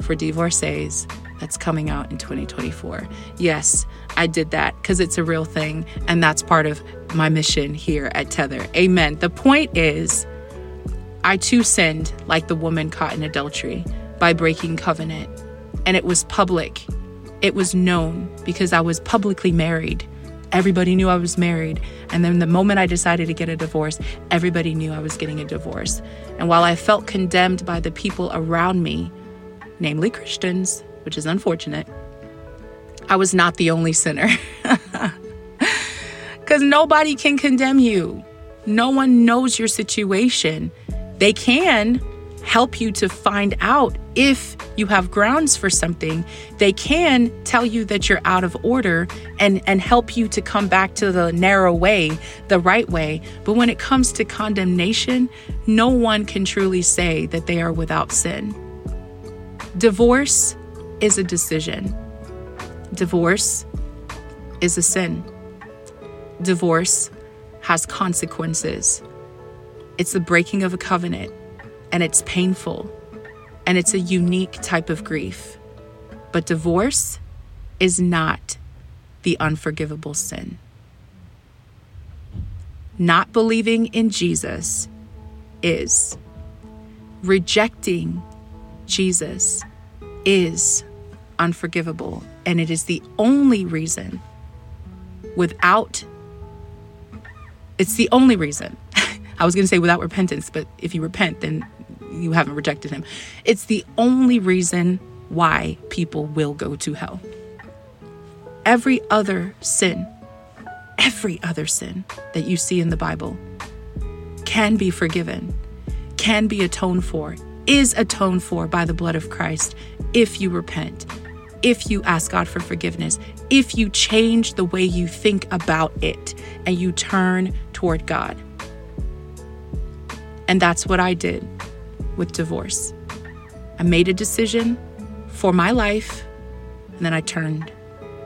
for divorcees that's coming out in 2024. Yes, I did that because it's a real thing. And that's part of my mission here at Tether. Amen. The point is, I too sinned like the woman caught in adultery by breaking covenant. And it was public. It was known because I was publicly married. Everybody knew I was married. And then the moment I decided to get a divorce, everybody knew I was getting a divorce. And while I felt condemned by the people around me, namely Christians, which is unfortunate, I was not the only sinner. *laughs* Because nobody can condemn you. No one knows your situation. They can help you to find out if you have grounds for something. They can tell you that you're out of order and, and help you to come back to the narrow way, the right way. But when it comes to condemnation, no one can truly say that they are without sin. Divorce is a decision, divorce is a sin. Divorce has consequences. It's the breaking of a covenant and it's painful and it's a unique type of grief. But divorce is not the unforgivable sin. Not believing in Jesus is. Rejecting Jesus is unforgivable. And it is the only reason without, it's the only reason. I was going to say without repentance, but if you repent, then you haven't rejected him. It's the only reason why people will go to hell. Every other sin, every other sin that you see in the Bible can be forgiven, can be atoned for, is atoned for by the blood of Christ if you repent, if you ask God for forgiveness, if you change the way you think about it and you turn toward God. And that's what I did with divorce. I made a decision for my life, and then I turned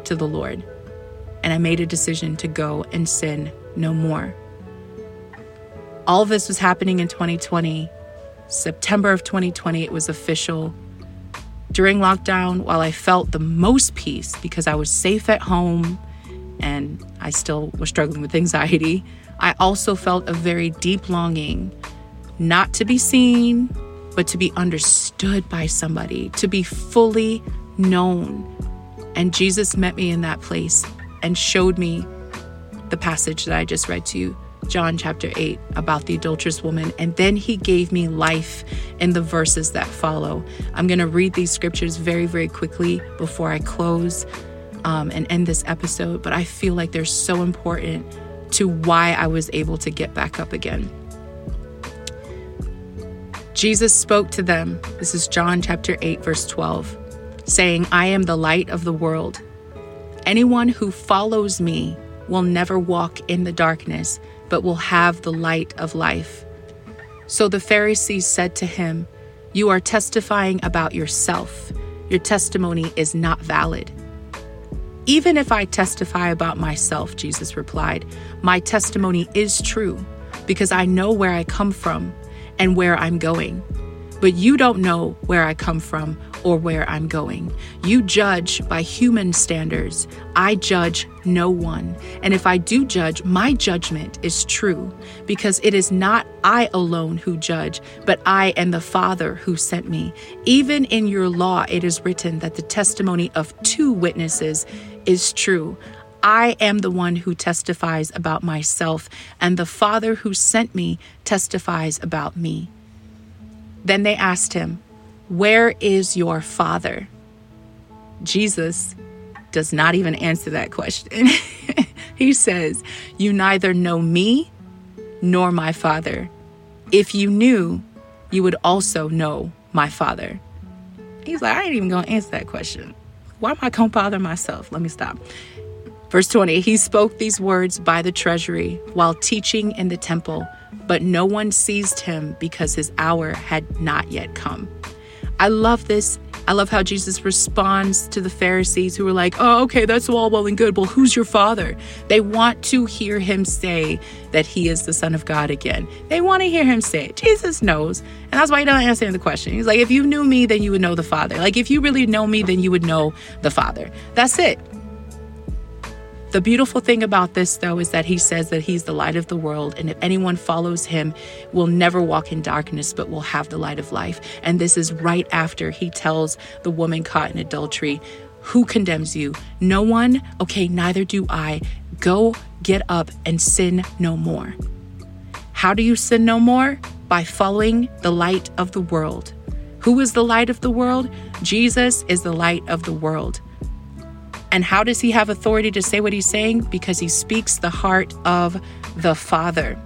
to the Lord. And I made a decision to go and sin no more. All this was happening in 2020. September of 2020, it was official. During lockdown, while I felt the most peace because I was safe at home and I still was struggling with anxiety, I also felt a very deep longing not to be seen, but to be understood by somebody, to be fully known. And Jesus met me in that place and showed me the passage that I just read to you, John chapter 8, about the adulterous woman. And then he gave me life in the verses that follow. I'm going to read these scriptures very, very quickly before I close um, and end this episode, but I feel like they're so important to why I was able to get back up again. Jesus spoke to them, this is John chapter 8, verse 12, saying, I am the light of the world. Anyone who follows me will never walk in the darkness, but will have the light of life. So the Pharisees said to him, You are testifying about yourself. Your testimony is not valid. Even if I testify about myself, Jesus replied, my testimony is true because I know where I come from and where I'm going. But you don't know where I come from or where I'm going. You judge by human standards. I judge no one. And if I do judge, my judgment is true because it is not I alone who judge, but I and the Father who sent me. Even in your law, it is written that the testimony of two witnesses is true. I am the one who testifies about myself, and the Father who sent me testifies about me. Then they asked him, Where is your Father? Jesus does not even answer that question. *laughs* he says, You neither know me nor my Father. If you knew, you would also know my Father. He's like, I ain't even gonna answer that question. Why am I gonna bother myself? Let me stop. Verse 20 He spoke these words by the treasury while teaching in the temple, but no one seized him because his hour had not yet come. I love this. I love how Jesus responds to the Pharisees who are like, oh, okay, that's all well and good. Well, who's your father? They want to hear him say that he is the Son of God again. They want to hear him say it. Jesus knows. And that's why he doesn't answer the question. He's like, if you knew me, then you would know the Father. Like, if you really know me, then you would know the Father. That's it. The beautiful thing about this, though, is that he says that he's the light of the world, and if anyone follows him, will never walk in darkness, but will have the light of life. And this is right after he tells the woman caught in adultery, Who condemns you? No one? Okay, neither do I. Go, get up, and sin no more. How do you sin no more? By following the light of the world. Who is the light of the world? Jesus is the light of the world. And how does he have authority to say what he's saying? Because he speaks the heart of the Father.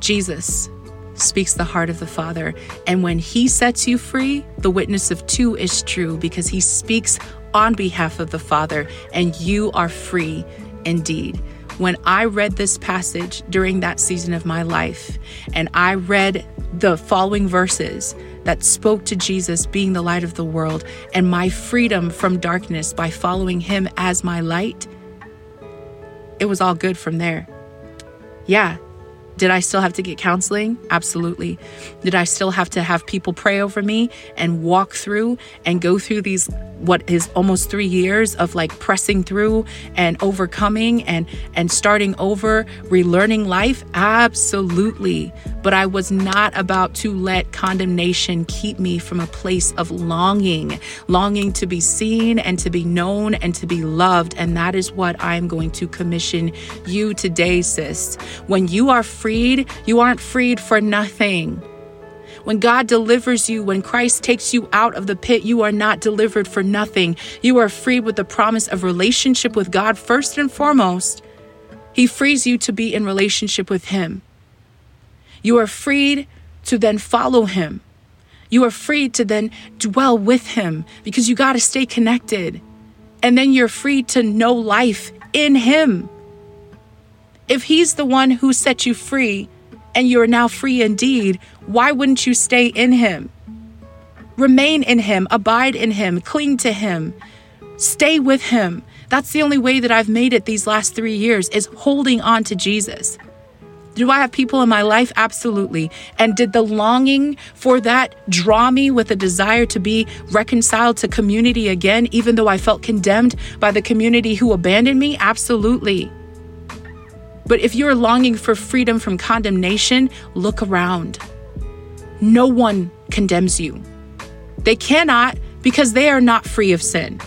Jesus speaks the heart of the Father. And when he sets you free, the witness of two is true because he speaks on behalf of the Father, and you are free indeed. When I read this passage during that season of my life, and I read the following verses that spoke to Jesus being the light of the world and my freedom from darkness by following him as my light, it was all good from there. Yeah, did I still have to get counseling? Absolutely. Did I still have to have people pray over me and walk through and go through these what is almost 3 years of like pressing through and overcoming and and starting over, relearning life? Absolutely. But I was not about to let condemnation keep me from a place of longing, longing to be seen and to be known and to be loved, and that is what I'm going to commission you today, sis. When you are freed, you aren't freed for nothing. When God delivers you, when Christ takes you out of the pit, you are not delivered for nothing. You are freed with the promise of relationship with God first and foremost. He frees you to be in relationship with Him. You are freed to then follow Him. You are free to then dwell with Him because you got to stay connected. And then you're free to know life in Him. If He's the one who set you free and you are now free indeed, why wouldn't you stay in Him? Remain in Him, abide in Him, cling to Him, stay with Him. That's the only way that I've made it these last three years is holding on to Jesus. Do I have people in my life? Absolutely. And did the longing for that draw me with a desire to be reconciled to community again, even though I felt condemned by the community who abandoned me? Absolutely. But if you're longing for freedom from condemnation, look around. No one condemns you. They cannot because they are not free of sin.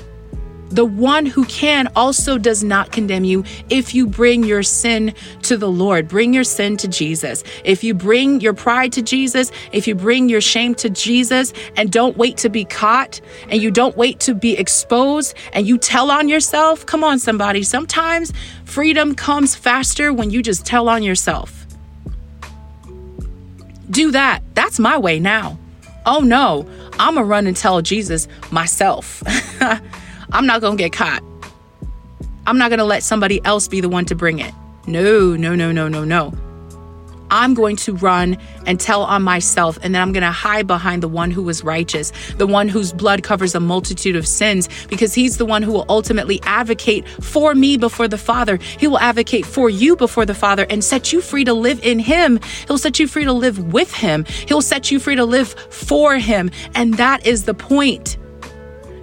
The one who can also does not condemn you if you bring your sin to the Lord. Bring your sin to Jesus. If you bring your pride to Jesus, if you bring your shame to Jesus and don't wait to be caught and you don't wait to be exposed and you tell on yourself, come on, somebody. Sometimes freedom comes faster when you just tell on yourself. Do that. That's my way now. Oh no, I'm gonna run and tell Jesus myself. *laughs* I'm not going to get caught. I'm not going to let somebody else be the one to bring it. No, no, no, no, no, no. I'm going to run and tell on myself, and then I'm going to hide behind the one who is righteous, the one whose blood covers a multitude of sins, because he's the one who will ultimately advocate for me before the Father. He will advocate for you before the Father and set you free to live in him. He'll set you free to live with him. He'll set you free to live for him. And that is the point.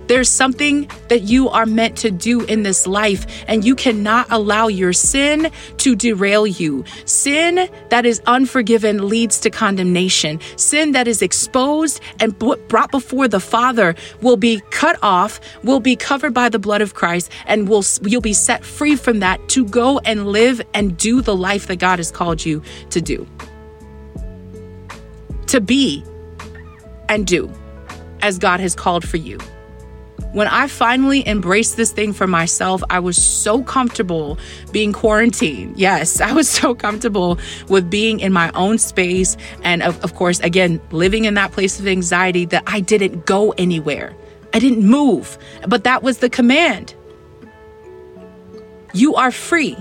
There's something that you are meant to do in this life, and you cannot allow your sin to derail you. Sin that is unforgiven leads to condemnation. Sin that is exposed and brought before the Father will be cut off, will be covered by the blood of Christ, and will you'll be set free from that to go and live and do the life that God has called you to do. To be and do as God has called for you. When I finally embraced this thing for myself, I was so comfortable being quarantined. Yes, *laughs* I was so comfortable with being in my own space. And of, of course, again, living in that place of anxiety that I didn't go anywhere. I didn't move. But that was the command. You are free.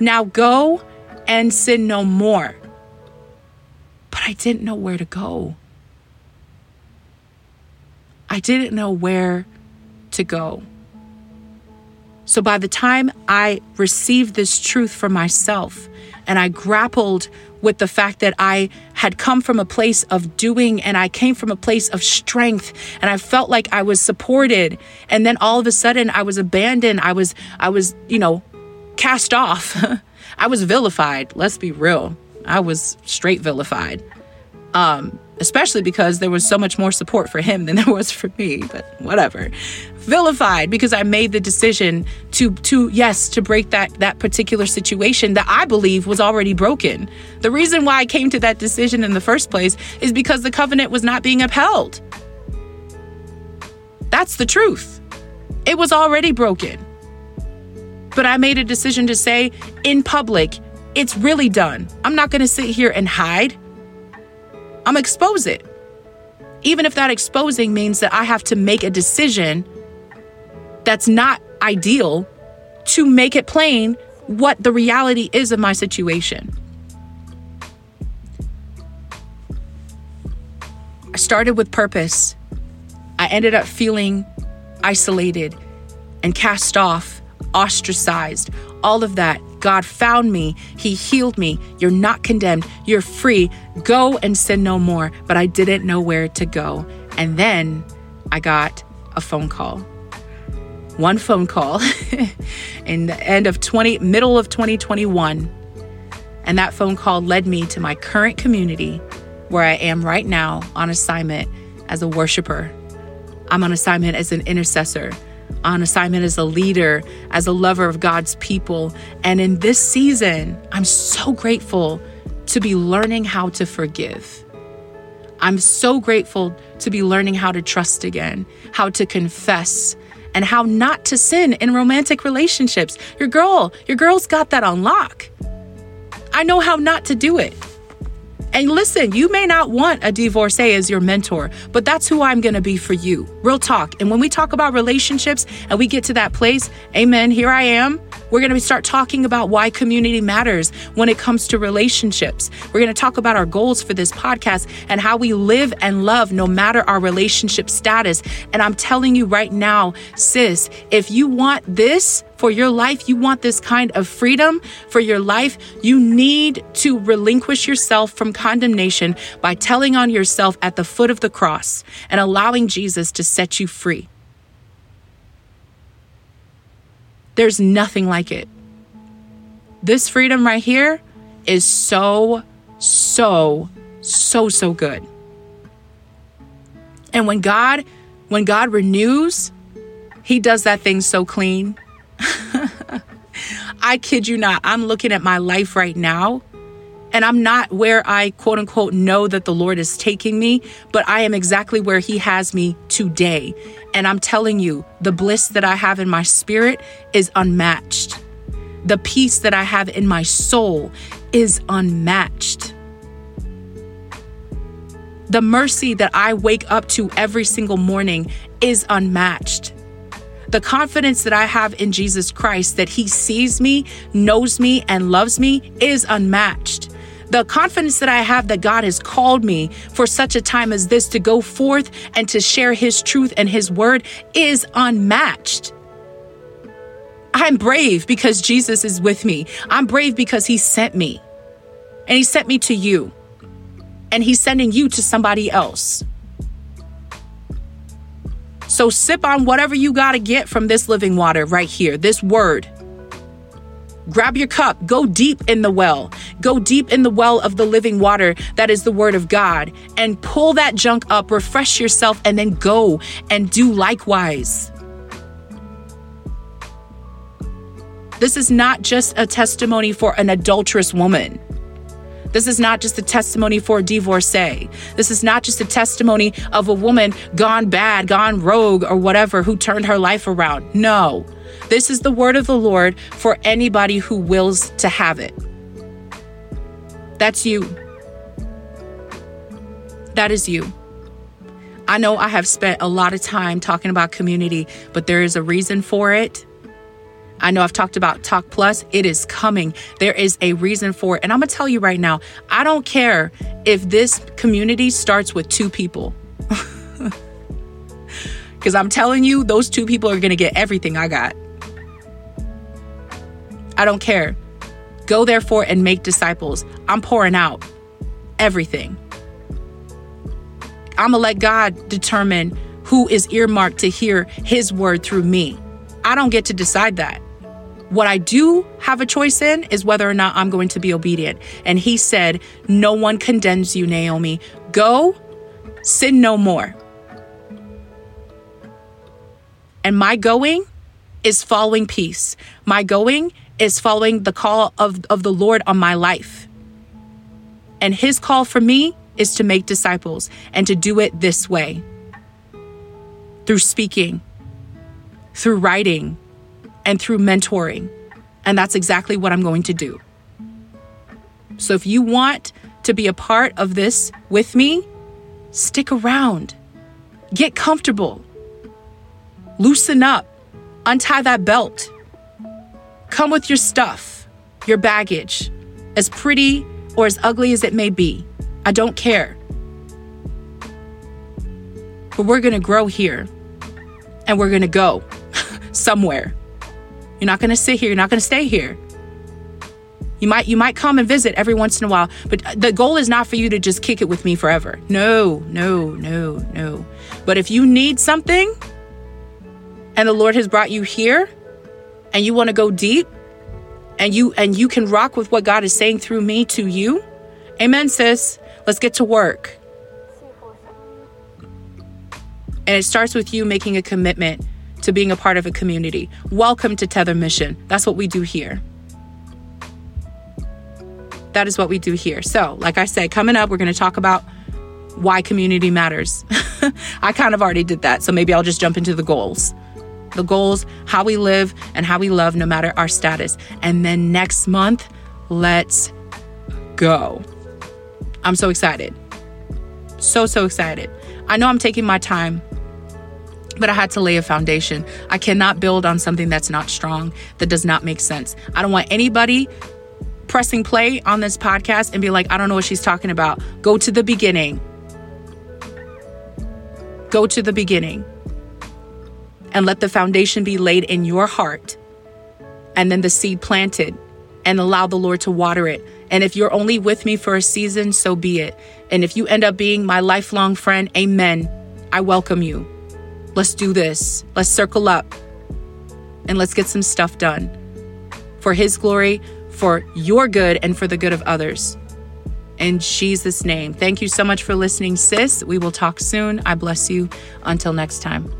Now go and sin no more. But I didn't know where to go. I didn't know where to go. So by the time I received this truth for myself and I grappled with the fact that I had come from a place of doing and I came from a place of strength and I felt like I was supported and then all of a sudden I was abandoned I was I was you know cast off. *laughs* I was vilified. Let's be real. I was straight vilified um especially because there was so much more support for him than there was for me but whatever. Vilified because i made the decision to to yes to break that that particular situation that i believe was already broken. The reason why i came to that decision in the first place is because the covenant was not being upheld. That's the truth. It was already broken. But i made a decision to say in public it's really done. I'm not going to sit here and hide. I'm expose it. Even if that exposing means that I have to make a decision that's not ideal to make it plain what the reality is of my situation. I started with purpose. I ended up feeling isolated and cast off, ostracized, all of that. God found me. He healed me. You're not condemned. You're free. Go and sin no more. But I didn't know where to go. And then I got a phone call. One phone call *laughs* in the end of 20 middle of 2021. And that phone call led me to my current community where I am right now on assignment as a worshiper. I'm on assignment as an intercessor on assignment as a leader, as a lover of God's people. And in this season, I'm so grateful to be learning how to forgive. I'm so grateful to be learning how to trust again, how to confess, and how not to sin in romantic relationships. Your girl, your girl's got that on lock. I know how not to do it. And listen, you may not want a divorcee as your mentor, but that's who I'm going to be for you. Real talk. And when we talk about relationships and we get to that place, amen, here I am. We're going to start talking about why community matters when it comes to relationships. We're going to talk about our goals for this podcast and how we live and love no matter our relationship status. And I'm telling you right now, sis, if you want this, for your life, you want this kind of freedom for your life, you need to relinquish yourself from condemnation by telling on yourself at the foot of the cross and allowing Jesus to set you free. There's nothing like it. This freedom right here is so, so, so, so good. And when God, when God renews, he does that thing so clean *laughs* I kid you not, I'm looking at my life right now and I'm not where I quote unquote know that the Lord is taking me, but I am exactly where He has me today. And I'm telling you, the bliss that I have in my spirit is unmatched. The peace that I have in my soul is unmatched. The mercy that I wake up to every single morning is unmatched. The confidence that I have in Jesus Christ that He sees me, knows me, and loves me is unmatched. The confidence that I have that God has called me for such a time as this to go forth and to share His truth and His word is unmatched. I'm brave because Jesus is with me. I'm brave because He sent me. And He sent me to you. And He's sending you to somebody else. So sip on whatever you got to get from this living water right here, this word. Grab your cup, go deep in the well, go deep in the well of the living water that is the word of God, and pull that junk up, refresh yourself, and then go and do likewise. This is not just a testimony for an adulterous woman. This is not just a testimony for a divorcee. This is not just a testimony of a woman gone bad, gone rogue, or whatever who turned her life around. No. This is the word of the Lord for anybody who wills to have it. That's you. That is you. I know I have spent a lot of time talking about community, but there is a reason for it. I know I've talked about Talk Plus. It is coming. There is a reason for it. And I'm going to tell you right now I don't care if this community starts with two people. *laughs* Because I'm telling you, those two people are going to get everything I got. I don't care. Go therefore and make disciples. I'm pouring out everything. I'm going to let God determine who is earmarked to hear his word through me. I don't get to decide that. What I do have a choice in is whether or not I'm going to be obedient. And he said, No one condemns you, Naomi. Go, sin no more. And my going is following peace. My going is following the call of, of the Lord on my life. And his call for me is to make disciples and to do it this way through speaking, through writing, and through mentoring. And that's exactly what I'm going to do. So if you want to be a part of this with me, stick around. Get comfortable. Loosen up. Untie that belt. Come with your stuff, your baggage, as pretty or as ugly as it may be. I don't care. But we're going to grow here and we're going to go *laughs* somewhere. You're not going to sit here, you're not going to stay here. You might you might come and visit every once in a while, but uh, the goal is not for you to just kick it with me forever. No, no, no, no. But if you need something and the Lord has brought you here and you want to go deep and you and you can rock with what God is saying through me to you. Amen, sis. Let's get to work. And it starts with you making a commitment to being a part of a community. Welcome to Tether Mission. That's what we do here. That is what we do here. So, like I said, coming up, we're going to talk about why community matters. *laughs* I kind of already did that. So maybe I'll just jump into the goals. The goals, how we live and how we love no matter our status. And then next month, let's go. I'm so excited. So, so excited. I know I'm taking my time, but I had to lay a foundation. I cannot build on something that's not strong, that does not make sense. I don't want anybody pressing play on this podcast and be like, I don't know what she's talking about. Go to the beginning. Go to the beginning and let the foundation be laid in your heart and then the seed planted and allow the Lord to water it. And if you're only with me for a season, so be it. And if you end up being my lifelong friend, amen. I welcome you. Let's do this. Let's circle up and let's get some stuff done for His glory, for your good and for the good of others. In Jesus' name. Thank you so much for listening, sis. We will talk soon. I bless you. Until next time.